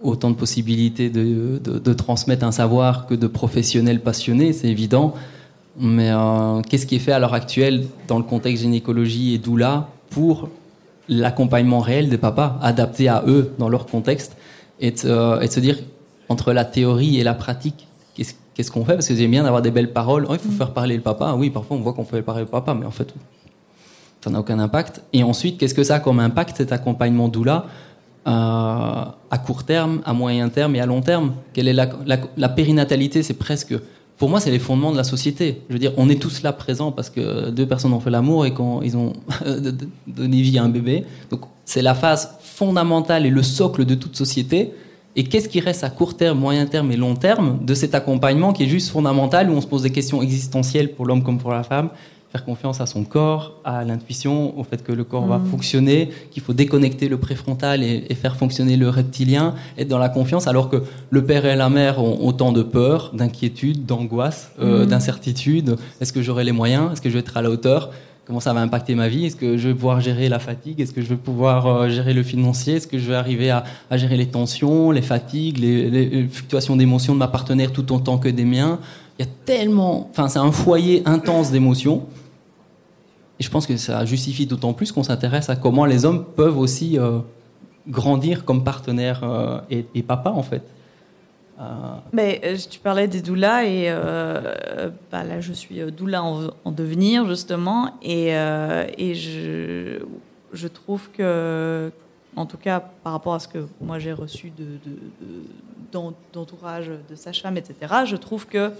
Speaker 3: autant de possibilités de- de transmettre un savoir que de professionnels passionnés, c'est évident. Mais euh, qu'est-ce qui est fait à l'heure actuelle dans le contexte gynécologie et doula pour l'accompagnement réel des papas, adapté à eux dans leur contexte, et de, euh, et de se dire entre la théorie et la pratique, qu'est-ce qu'est-ce qu'on fait? Parce que j'aime bien d'avoir des belles paroles. Oh, il faut faire parler le papa. Oui, parfois on voit qu'on fait parler le papa, mais en fait, ça n'a aucun impact. Et ensuite, qu'est-ce que ça a comme impact cet accompagnement doula euh, à court terme, à moyen terme et à long terme? Quelle est la, la- la périnatalité? C'est presque, pour moi, c'est les fondements de la société. Je veux dire, on est tous là présents parce que deux personnes ont fait l'amour et quand ils ont [LAUGHS] donné vie à un bébé. Donc, c'est la phase fondamentale et le socle de toute société. Et qu'est-ce qui reste à court terme, moyen terme et long terme de cet accompagnement qui est juste fondamental, où on se pose des questions existentielles pour l'homme comme pour la femme, faire confiance à son corps, à l'intuition, au fait que le corps va fonctionner, qu'il faut déconnecter le préfrontal et, et faire fonctionner le reptilien, être dans la confiance, alors que le père et la mère ont autant de peur, d'inquiétude, d'angoisse, euh, d'incertitude. Est-ce que j'aurai les moyens? Est-ce que je vais être à la hauteur? Comment ça va impacter ma vie? Est-ce que je vais pouvoir gérer la fatigue? Est-ce que je vais pouvoir euh, gérer le financier? Est-ce que je vais arriver à, à gérer les tensions, les fatigues, les, les- les fluctuations d'émotions de ma partenaire tout autant que des miens? Il y a tellement... Enfin, c'est un foyer intense d'émotions. Et je pense que ça justifie d'autant plus qu'on s'intéresse à comment les hommes peuvent aussi euh, grandir comme partenaires euh, et, et papa, en fait. Euh,
Speaker 4: Mais tu parlais des doulas et bah, là je suis doula en, en devenir justement et, je, trouve que en tout cas par rapport à ce que moi j'ai reçu de, de- de- d'en- d'entourage de sage-femme etc je trouve que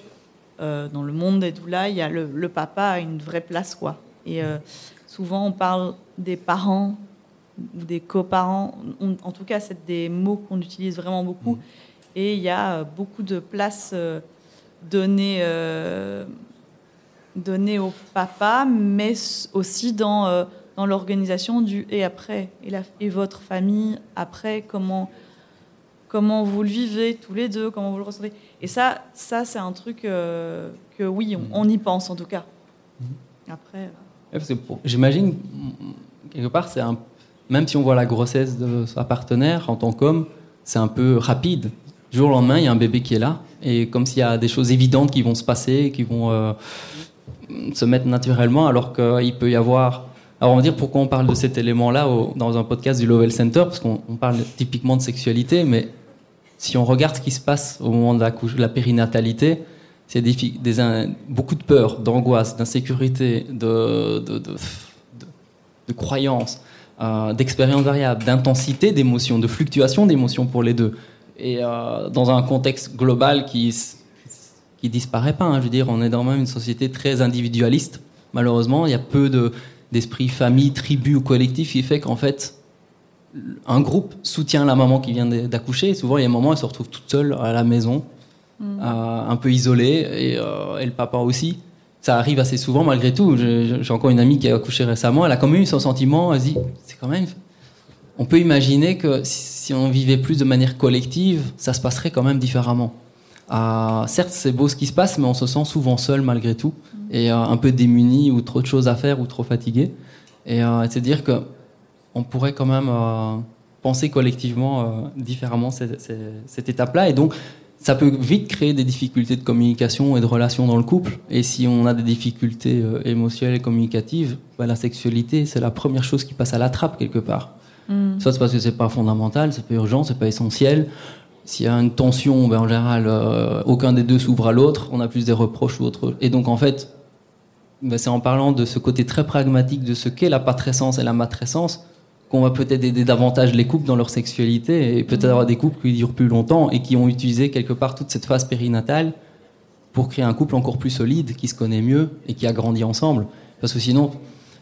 Speaker 4: euh, dans le monde des doulas il y a le, le papa a une vraie place quoi. Et euh, souvent on parle des parents ou des coparents. On- en tout cas c'est des mots qu'on utilise vraiment beaucoup. Et il y a euh, beaucoup de place euh, donnée, donnée au papa, mais aussi dans, dans l'organisation du et après, et, la, et votre famille après, comment, comment vous le vivez tous les deux, comment vous le ressentez. Et ça, ça c'est un truc euh, que oui, on, on y pense en tout cas. Après, euh,
Speaker 3: Ouais, J'imagine, quelque part, c'est un... même si on voit la grossesse de sa partenaire en tant qu'homme, c'est un peu rapide. Du jour au lendemain, il y a un bébé qui est là, et comme s'il y a des choses évidentes qui vont se passer, qui vont euh, se mettre naturellement, alors qu'il peut y avoir. Alors on va dire pourquoi on parle de cet élément-là dans un podcast du Lovell Center, parce qu'on on parle typiquement de sexualité, mais si on regarde ce qui se passe au moment de la, couche, de la périnatalité, c'est des, des beaucoup de peur, d'angoisse, d'insécurité, de, croyances, euh, d'expériences variables, d'intensité d'émotions, de fluctuation d'émotions pour les deux. Et euh, dans un contexte global qui qui disparaît pas, hein, je veux dire, on est dans même une société très individualiste. Malheureusement, il y a peu de d'esprit famille, tribu ou collectif qui fait qu'en fait un groupe soutient la maman qui vient d'accoucher. Souvent, il y a un moment, elle se retrouve toute seule à la maison, euh, un peu isolée, et, euh, et le papa aussi. Ça arrive assez souvent, malgré tout. J'ai encore une amie qui a accouché récemment. Elle a quand même eu son sentiment. Elle se dit, c'est quand même. On peut imaginer que si on vivait plus de manière collective, ça se passerait quand même différemment. Euh, certes, c'est beau ce qui se passe, mais on se sent souvent seul malgré tout, et euh, un peu démuni ou trop de choses à faire ou trop fatigué. Et euh, c'est dire que on pourrait quand même euh, penser collectivement euh, différemment cette, cette- cette étape-là. Et donc, ça peut vite créer des difficultés de communication et de relations dans le couple. Et si on a des difficultés émotionnelles et communicatives, bah, la sexualité, c'est la première chose qui passe à la trappe quelque part. Soit c'est parce que c'est pas fondamental, c'est pas urgent, c'est pas essentiel. S'il y a une tension, ben, en général, euh, aucun des deux s'ouvre à l'autre, on a plus des reproches ou autre. Et donc, en fait, ben, c'est en parlant de ce côté très pragmatique de ce qu'est la patrescence et la matrescence qu'on va peut-être aider davantage les couples dans leur sexualité et peut-être avoir des couples qui durent plus longtemps et qui ont utilisé quelque part toute cette phase périnatale pour créer un couple encore plus solide, qui se connaît mieux et qui a grandi ensemble. Parce que sinon,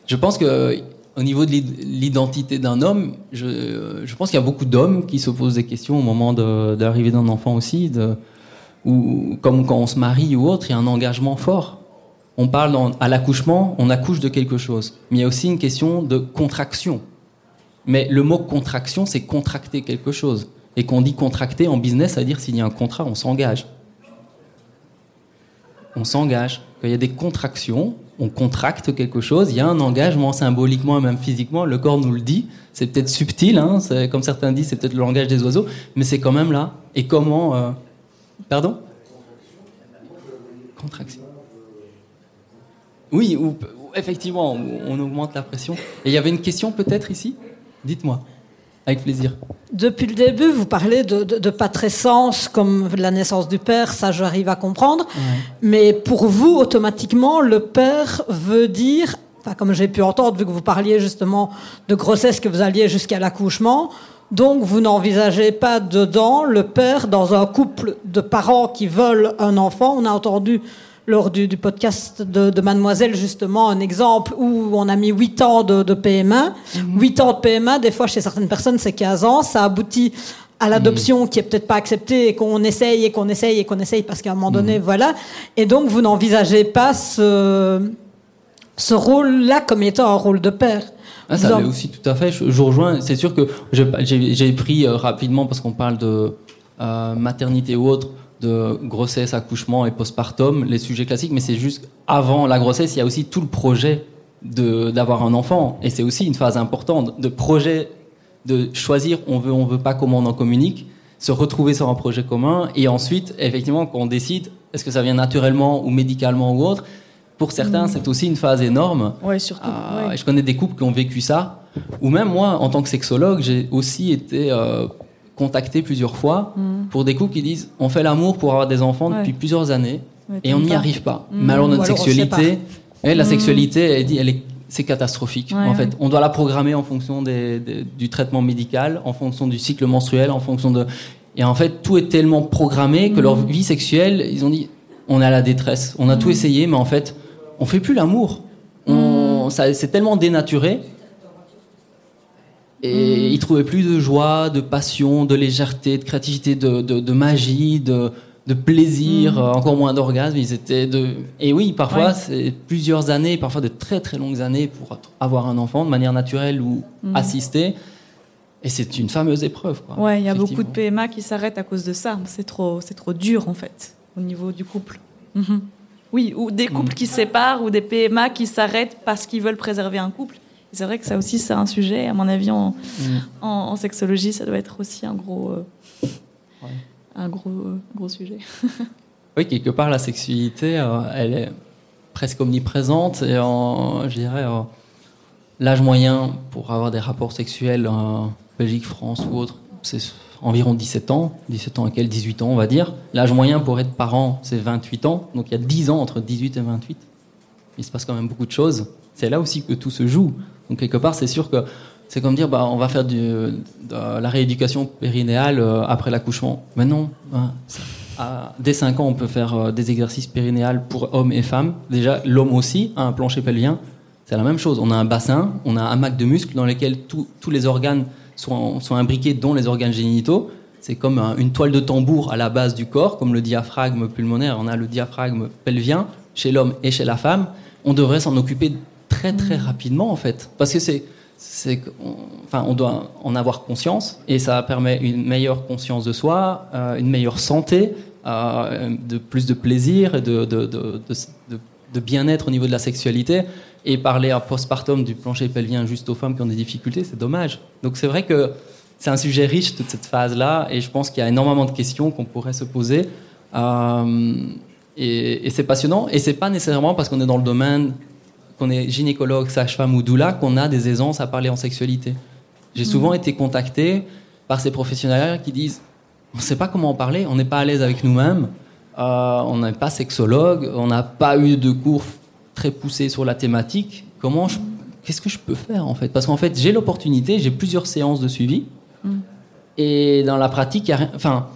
Speaker 3: je pense que au niveau de l'id- l'identité d'un homme, je, pense qu'il y a beaucoup d'hommes qui se posent des questions au moment l'arrivée d'un enfant aussi, ou comme quand on se marie ou autre, il y a un engagement fort. On parle à l'accouchement, on accouche de quelque chose, mais il y a aussi une question de contraction. Mais le mot contraction, c'est contracter quelque chose. Et qu'on dit contracter en business, ça veut dire s'il y a un contrat, on s'engage. On s'engage. Il y a des contractions, on contracte quelque chose, il y a un engagement symboliquement et même physiquement, le corps nous le dit. C'est peut-être subtil, hein, comme certains disent, c'est peut-être le langage des oiseaux, mais c'est quand même là. Et comment. euh, Pardon? Contraction. Oui, ou, effectivement, on augmente la pression. Et il y avait une question peut-être ici? Dites-moi, avec plaisir.
Speaker 6: Depuis le début, vous parlez de, de, de patrescence comme la naissance du père, ça j'arrive à comprendre. Mais pour vous, automatiquement, le père veut dire, enfin, comme j'ai pu entendre, vu que vous parliez justement de grossesse, que vous alliez jusqu'à l'accouchement, donc vous n'envisagez pas dedans le père dans un couple de parents qui veulent un enfant. On a entendu lors du, du podcast de, de Mademoiselle justement un exemple où on a mis 8 ans de, de PMA. 8 ans de PMA, des fois chez certaines personnes c'est 15 ans, ça aboutit à l'adoption qui est peut-être pas acceptée et qu'on essaye et qu'on essaye et qu'on essaye parce qu'à un moment donné, voilà. Et donc vous n'envisagez pas ce, ce rôle-là comme étant un rôle de père.
Speaker 3: Ah, ça
Speaker 6: en-
Speaker 3: aussi tout à fait. Je, je vous rejoins. C'est sûr que j'ai pris euh, rapidement parce qu'on parle de euh, maternité ou autre, de grossesse, accouchement et postpartum, les sujets classiques. Mais c'est juste avant la grossesse, il y a aussi tout le projet d'avoir un enfant et c'est aussi une phase importante de projet de choisir on veut on veut pas comment on en communique se retrouver sur un projet commun et ensuite effectivement qu'on décide est-ce que ça vient naturellement ou médicalement ou autre pour certains c'est aussi une phase énorme
Speaker 4: Ouais, surtout.
Speaker 3: ah,
Speaker 4: ouais.
Speaker 3: Je connais des couples qui ont vécu ça. Ou même moi, en tant que sexologue, j'ai aussi été euh, contacté plusieurs fois pour des couples qui disent on fait l'amour pour avoir des enfants
Speaker 4: Mm. Ouais.
Speaker 3: depuis plusieurs années
Speaker 4: Ouais,
Speaker 3: et on n'y arrive pas.
Speaker 4: Mm.
Speaker 3: Mais alors notre
Speaker 6: alors
Speaker 3: sexualité, ouais, la
Speaker 4: Mm.
Speaker 3: sexualité, elle est, c'est catastrophique.
Speaker 4: Ouais,
Speaker 3: en
Speaker 4: ouais.
Speaker 3: fait, on doit la programmer en fonction des- des- du traitement médical, en fonction du cycle menstruel, en fonction de. Et en fait, tout est tellement programmé que
Speaker 4: Mm.
Speaker 3: leur vie sexuelle, ils ont dit on est à la détresse. On a tout essayé, mais en fait, on fait plus l'amour.
Speaker 4: Mm.
Speaker 3: C'est tellement dénaturé. Et ils trouvaient plus de joie, de passion, de légèreté, de créativité, de, de, de magie, de, de plaisir, euh, encore moins d'orgasme. Ils étaient de. Et oui, parfois
Speaker 4: Ouais.
Speaker 3: c'est plusieurs années, parfois de très très longues années pour avoir un enfant de manière naturelle ou assistée. Et c'est une fameuse épreuve. Quoi,
Speaker 4: Ouais, il y a beaucoup de. PMA qui s'arrêtent à cause de ça. C'est trop, c'est trop dur en fait au niveau du couple. Mhm. Oui, ou des couples qui se séparent ou des PMA qui s'arrêtent parce qu'ils veulent préserver un couple. C'est vrai que ça aussi, c'est un sujet. À mon avis, en,
Speaker 3: Mm.
Speaker 4: en, en sexologie, ça doit être aussi un gros, euh,
Speaker 3: Ouais.
Speaker 4: un gros, euh, gros sujet.
Speaker 3: Oui, quelque part, la sexualité, euh, elle est presque omniprésente. Et en, je dirais, l'âge moyen pour avoir des rapports sexuels en Belgique, France ou autre, c'est environ 17 ans. 17 ans à quel 18 ans, on va dire. L'âge moyen pour être parent, c'est 28 ans. Donc il y a 10 ans entre 18 et 28. Il se passe quand même beaucoup de choses. C'est là aussi que tout se joue. Donc quelque part, c'est sûr que c'est comme dire, bah, on va faire de la rééducation périnéale euh, après l'accouchement. Mais non. hein, dès 5 ans, on peut faire euh, des exercices périnéales pour hommes et femmes. Déjà, l'homme aussi a un plancher pelvien. C'est la même chose. On a un bassin, on a un hamac de muscles dans lesquels tous- les organes sont, imbriqués, dont les organes génitaux. C'est comme un- une toile de tambour à la base du corps, comme le diaphragme pulmonaire. On a le diaphragme pelvien chez l'homme et chez la femme. On devrait s'en occuper très très rapidement en fait, parce que c'est c'est enfin on doit en avoir conscience et ça permet une meilleure conscience de soi, euh, une meilleure santé, euh, de plus de plaisir et de, de, de, bien-être au niveau de la sexualité. Et parler en postpartum du plancher pelvien juste aux femmes qui ont des difficultés, c'est dommage. Donc c'est vrai que c'est un sujet riche toute cette phase-là et je pense qu'il y a énormément de questions qu'on pourrait se poser. Euh, et et c'est passionnant et c'est pas nécessairement parce qu'on est dans le domaine qu'on est gynécologue, sage-femme ou doula, qu'on a des aisances à parler en sexualité. J'ai souvent été contacté par ces professionnels qui disent on ne sait pas comment en parler, on n'est pas à l'aise avec nous-mêmes, euh, on n'est pas sexologue, on n'a pas eu de cours très poussés sur la thématique. Comment je- Qu'est-ce que je peux faire en fait? Parce qu'en fait, j'ai l'opportunité, j'ai plusieurs séances de suivi, et dans la pratique, il y a rien. Enfin,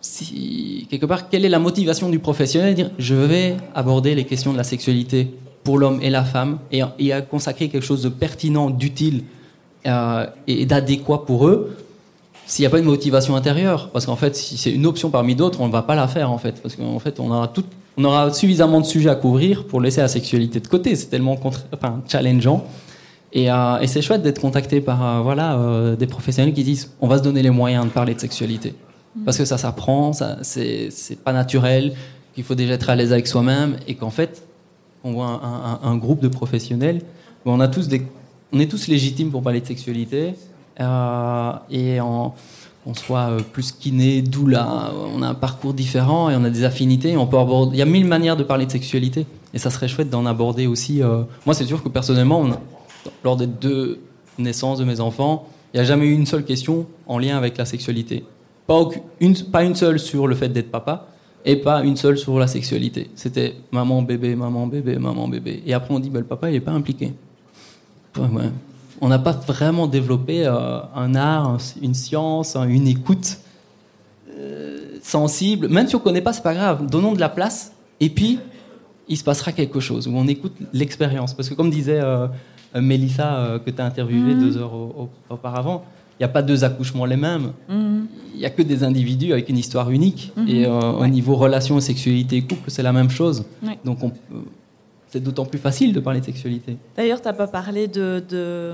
Speaker 3: si, quelque part, quelle est la motivation du professionnel de dire je vais aborder les questions de la sexualité pour l'homme et la femme et, et à consacrer quelque chose de pertinent, d'utile euh, et d'adéquat pour eux s'il n'y a pas une motivation intérieure. Parce qu'en fait si c'est une option parmi d'autres on ne va pas la faire en fait. Parce qu'en fait on aura suffisamment de sujets à couvrir pour laisser la sexualité de côté. C'est tellement challengeant. Et, euh, et c'est chouette d'être contacté par euh, voilà, des professionnels qui disent on va se donner les moyens de parler de sexualité. Parce que ça s'apprend, ça, c'est, pas naturel, qu'il faut déjà être à l'aise avec soi-même et qu'en fait, on voit un, groupe de professionnels où on, a tous on est tous légitimes pour parler de sexualité euh, et on soit euh, plus kiné, doula, on a un parcours différent et on a des affinités. On peut aborder, il y a mille manières de parler de sexualité et ça serait chouette d'en aborder aussi. euh, moi, c'est sûr que personnellement, lors des deux naissances de mes enfants, il n'y a jamais eu une seule question en lien avec la sexualité. Pas, une, pas une seule sur le fait d'être papa et pas une seule sur la sexualité. C'était maman, bébé, maman, bébé, maman, bébé. Et après, on dit, bah, le papa, il n'est pas impliqué. Ouais, ouais. On n'a pas vraiment développé euh, un art, un- une science, un- une écoute euh, sensible. Même si on ne connaît pas, c'est pas grave. Donnons de la place. Et puis, il se passera quelque chose où on écoute l'expérience. Parce que comme disait euh, Mélissa, que tu as interviewé deux heures au- au- auparavant, il n'y a pas deux accouchements les mêmes.
Speaker 4: Mhm.
Speaker 3: Il n'y a que des individus avec une histoire unique.
Speaker 4: Mhm.
Speaker 3: Et euh, au niveau relation, sexualité et couple, c'est la même chose.
Speaker 4: Ouais.
Speaker 3: Donc on peut- c'est d'autant plus facile de parler de sexualité.
Speaker 4: D'ailleurs, tu n'as pas parlé de, de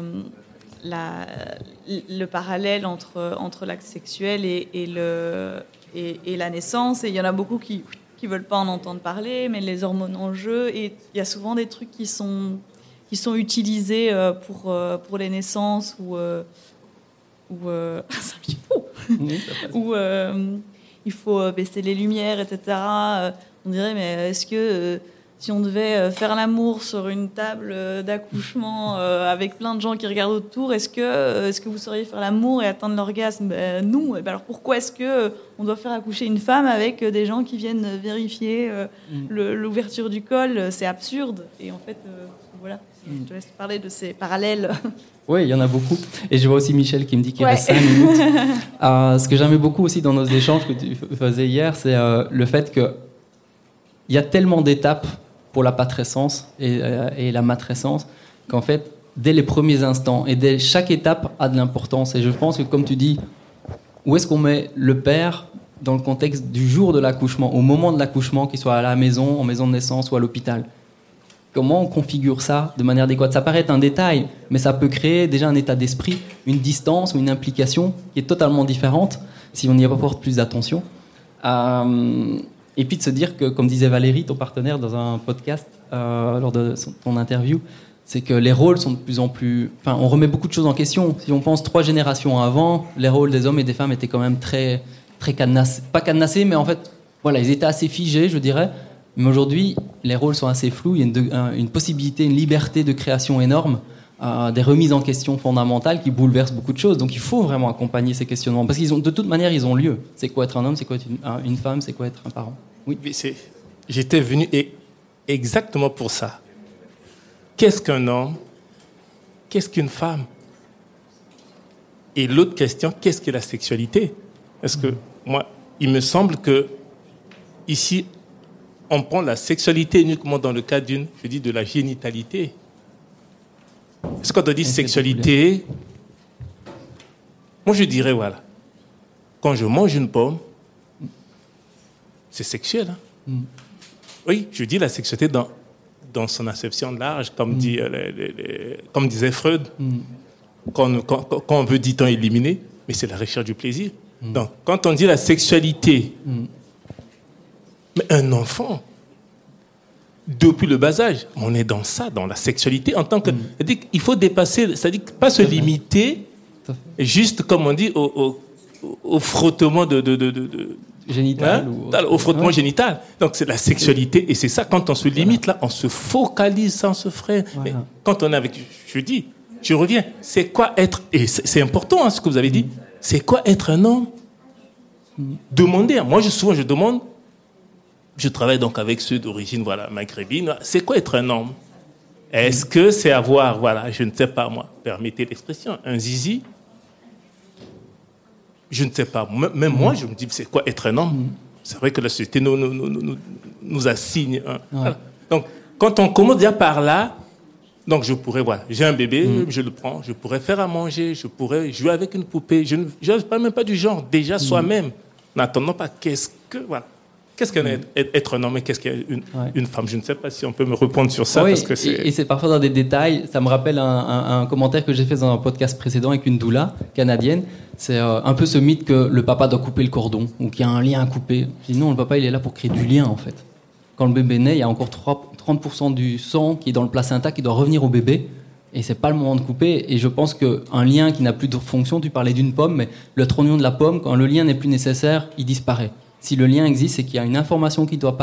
Speaker 4: la, le parallèle entre, entre l'acte sexuel et, et le, et, et la naissance. Et il y en a beaucoup qui ne veulent pas en entendre parler, mais les hormones en jeu. Et il y a souvent des trucs qui sont, qui sont utilisés euh, pour, euh, pour les naissances ou. euh, ou euh, [LAUGHS] où euh, il faut euh, baisser les lumières, etc. Euh, on dirait, mais est-ce que si on devait faire l'amour sur une table d'accouchement euh, avec plein de gens qui regardent autour, est-ce que, est-ce que vous sauriez faire l'amour et atteindre l'orgasme? Ben, Non. Ben alors pourquoi est-ce que on doit faire accoucher une femme avec des gens qui viennent vérifier euh,
Speaker 3: Mm.
Speaker 4: l'ouverture du col? C'est absurde. Et en fait, euh, voilà. Je te laisse parler de ces parallèles. [LAUGHS]
Speaker 3: Oui, il y en a beaucoup. Et je vois aussi Michel qui me dit qu'il
Speaker 4: Ouais.
Speaker 3: reste 5 minutes. [LAUGHS] Euh, ce que j'aimais beaucoup aussi dans nos échanges que tu faisais hier, c'est euh, le fait que il y a tellement d'étapes pour la patrescence et, euh, et la matrescence qu'en fait, dès les premiers instants et dès chaque étape a de l'importance. Et je pense que, comme tu dis, où est-ce qu'on met le père dans le contexte du jour de l'accouchement, au moment de l'accouchement, qu'il soit à la maison, en maison de naissance ou à l'hôpital? Comment on configure ça de manière adéquate? Ça paraît être un détail, mais ça peut créer déjà un état d'esprit, une distance ou une implication qui est totalement différente si on y apporte plus d'attention. Euh, et puis de se dire que, comme disait Valérie, ton partenaire dans un podcast, euh, lors de ton interview, c'est que les rôles sont de plus en plus. Enfin, on remet beaucoup de choses en question. Si on pense trois générations avant, les rôles des hommes et des femmes étaient quand même très, très cadenassés. Pas cadenassés, mais en fait, voilà, ils étaient assez figés, je dirais. Mais aujourd'hui, les rôles sont assez flous. Il y a une, un- une possibilité, une liberté de création énorme, euh, des remises en question fondamentales qui bouleversent beaucoup de choses. Donc, il faut vraiment accompagner ces questionnements parce qu'ils ont, de toute manière, ils ont lieu. C'est quoi être un homme? C'est quoi être une, un- une femme? C'est quoi être un parent? Oui.
Speaker 7: J'étais venu et exactement pour ça. Qu'est-ce qu'un homme? Qu'est-ce qu'une femme? Et l'autre question, qu'est-ce que la sexualité? Parce que moi, il me semble que ici, on prend la sexualité uniquement dans le cas d'une, je dis, de la génitalité. Est-ce qu'on
Speaker 3: Qu'est-ce que
Speaker 7: sexualité? Moi, je dirais, voilà, quand je mange une pomme, c'est sexuel. hein.
Speaker 3: Mm.
Speaker 7: Oui, je dis la sexualité dans, dans son acception large, comme, dit, euh, comme disait Freud,
Speaker 3: Mm.
Speaker 7: quand, quand, on veut, dit-on, éliminer, mais c'est la recherche du plaisir. Donc, quand on dit la sexualité,
Speaker 3: Mm.
Speaker 7: Mais un enfant, depuis le bas âge, on est dans ça, dans la sexualité en tant que. C'est-à-dire qu'il faut dépasser, c'est-à-dire pas se limiter, juste comme on dit, au, au- au frottement de- de- de- de- de,
Speaker 3: Génital
Speaker 7: Hein
Speaker 3: ou...
Speaker 7: Au frottement
Speaker 3: Ouais.
Speaker 7: génital. Donc c'est la sexualité. Et c'est ça, quand on se limite là, on se focalise sans se freine.
Speaker 3: Voilà.
Speaker 7: Mais quand on est avec, je dis, je reviens, c'est quoi être, et c'est important hein, ce que vous avez dit, c'est quoi être un homme? Demandez, hein. moi je, souvent je demande, je travaille donc avec ceux d'origine voilà, maghrébine, c'est quoi être un homme? Est-ce que c'est avoir, voilà, je ne sais pas moi, permettez l'expression, un zizi? Je ne sais pas. Même moi, je me dis, c'est quoi être un homme? C'est vrai que la société nous, nous, nous, nous, nous assigne. voilà. Donc, quand on commence déjà par là, donc je pourrais, voilà, j'ai un bébé, je le prends, je pourrais faire à manger, je pourrais jouer avec une poupée. Je ne je ne parle même pas du genre, déjà soi-même. N'attendons pas qu'est-ce que, voilà. Qu'est-ce qu'être être un homme et qu'est-ce qu'être une,
Speaker 3: Ouais.
Speaker 7: une femme? Je ne sais pas si on peut me répondre sur ça
Speaker 3: Oui,
Speaker 7: parce que
Speaker 3: et-
Speaker 7: c'est.
Speaker 3: et c'est parfois dans des détails. Ça me rappelle un, un- un commentaire que j'ai fait dans un podcast précédent avec une doula canadienne. C'est euh, un peu ce mythe que le papa doit couper le cordon ou qu'il y a un lien à couper. Je dis non, le papa il est là pour créer du lien en fait. Quand le bébé naît, il y a encore 3 30% du sang qui est dans le placenta qui doit revenir au bébé. Et c'est pas le moment de couper. Et je pense qu'un lien qui n'a plus de fonction, tu parlais d'une pomme, mais le trognon de la pomme, quand le lien n'est plus nécessaire, il disparaît. Si le lien existe, c'est qu'il y a une information qui doit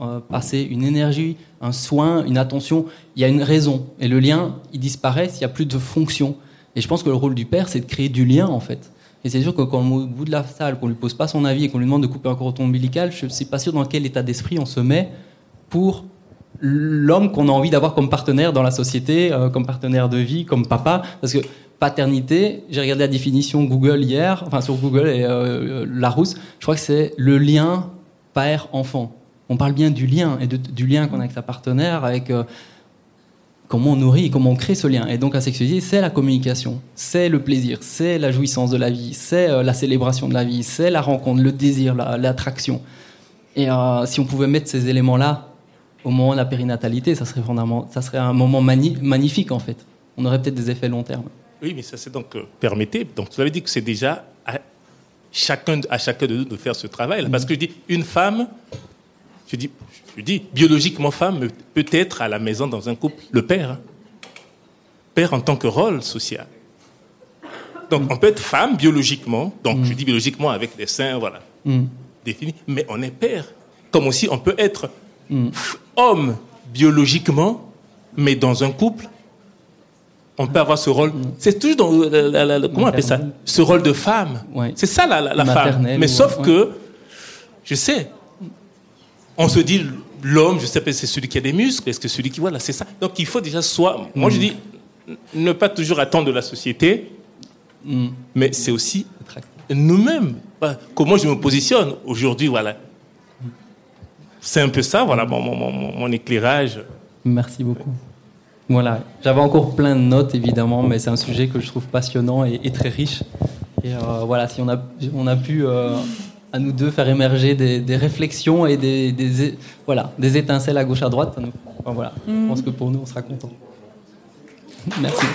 Speaker 3: euh, passer, une énergie, un soin, une attention. Il y a une raison. Et le lien, il disparaît s'il n'y a plus de fonction. Et je pense que le rôle du père, c'est de créer du lien, en fait. Et c'est sûr que quand au bout de la salle, qu'on lui pose pas son avis et qu'on lui demande de couper un cordon ombilical, je ne suis pas sûr dans quel état d'esprit on se met pour l'homme qu'on a envie d'avoir comme partenaire dans la société, euh, comme partenaire de vie, comme papa. Parce que paternité, j'ai regardé la définition Google hier, enfin sur Google et euh, Larousse, je crois que c'est le lien père-enfant. On parle bien du lien et du lien qu'on a avec sa partenaire, avec euh, comment on nourrit, comment on crée ce lien. Et donc la sexualité, c'est la communication, c'est le plaisir, c'est la jouissance de la vie, c'est euh, la célébration de la vie, c'est la rencontre, le désir, la- l'attraction. Et euh, si on pouvait mettre ces éléments-là au moment de la périnatalité, ça serait, ça serait un moment magnifique en fait. On aurait peut-être des effets long terme.
Speaker 7: Oui, mais ça c'est donc euh, permettez. Donc vous avez dit que c'est déjà à chacun, à chacun de nous de faire ce travail. Parce que je dis une femme, je dis, je dis biologiquement femme mais peut-être à la maison dans un couple le père, hein. père en tant que rôle social. Donc on peut être femme biologiquement, donc je dis biologiquement avec des seins, voilà,
Speaker 3: Mm.
Speaker 7: définis, mais on est père. Comme aussi on peut être
Speaker 3: Mm.
Speaker 7: homme biologiquement, mais dans un couple, on peut avoir ce rôle. C'est toujours dans la- la- la- la- comment on appelle ça? Ce rôle de femme.
Speaker 3: Ouais.
Speaker 7: C'est ça la, femme. Mais sauf
Speaker 3: ouais.
Speaker 7: que, je sais, on se dit l'homme, je sais pas, c'est celui qui a des muscles, est-ce que celui qui voilà, c'est ça. Donc il faut déjà soit, moi
Speaker 3: Mm.
Speaker 7: je dis, ne pas toujours attendre de la société,
Speaker 3: Mm.
Speaker 7: mais c'est aussi nous-mêmes. Comment je me positionne aujourd'hui, voilà. C'est un peu ça, voilà, mon, mon- mon- mon éclairage.
Speaker 3: Merci beaucoup. Voilà, j'avais encore plein de notes évidemment, mais c'est un sujet que je trouve passionnant et, et très riche. Et euh, voilà, si on a, on a pu euh, à nous deux faire émerger des, des réflexions et des, voilà, des étincelles à gauche à droite, enfin, voilà, je pense que pour nous on sera content. Merci.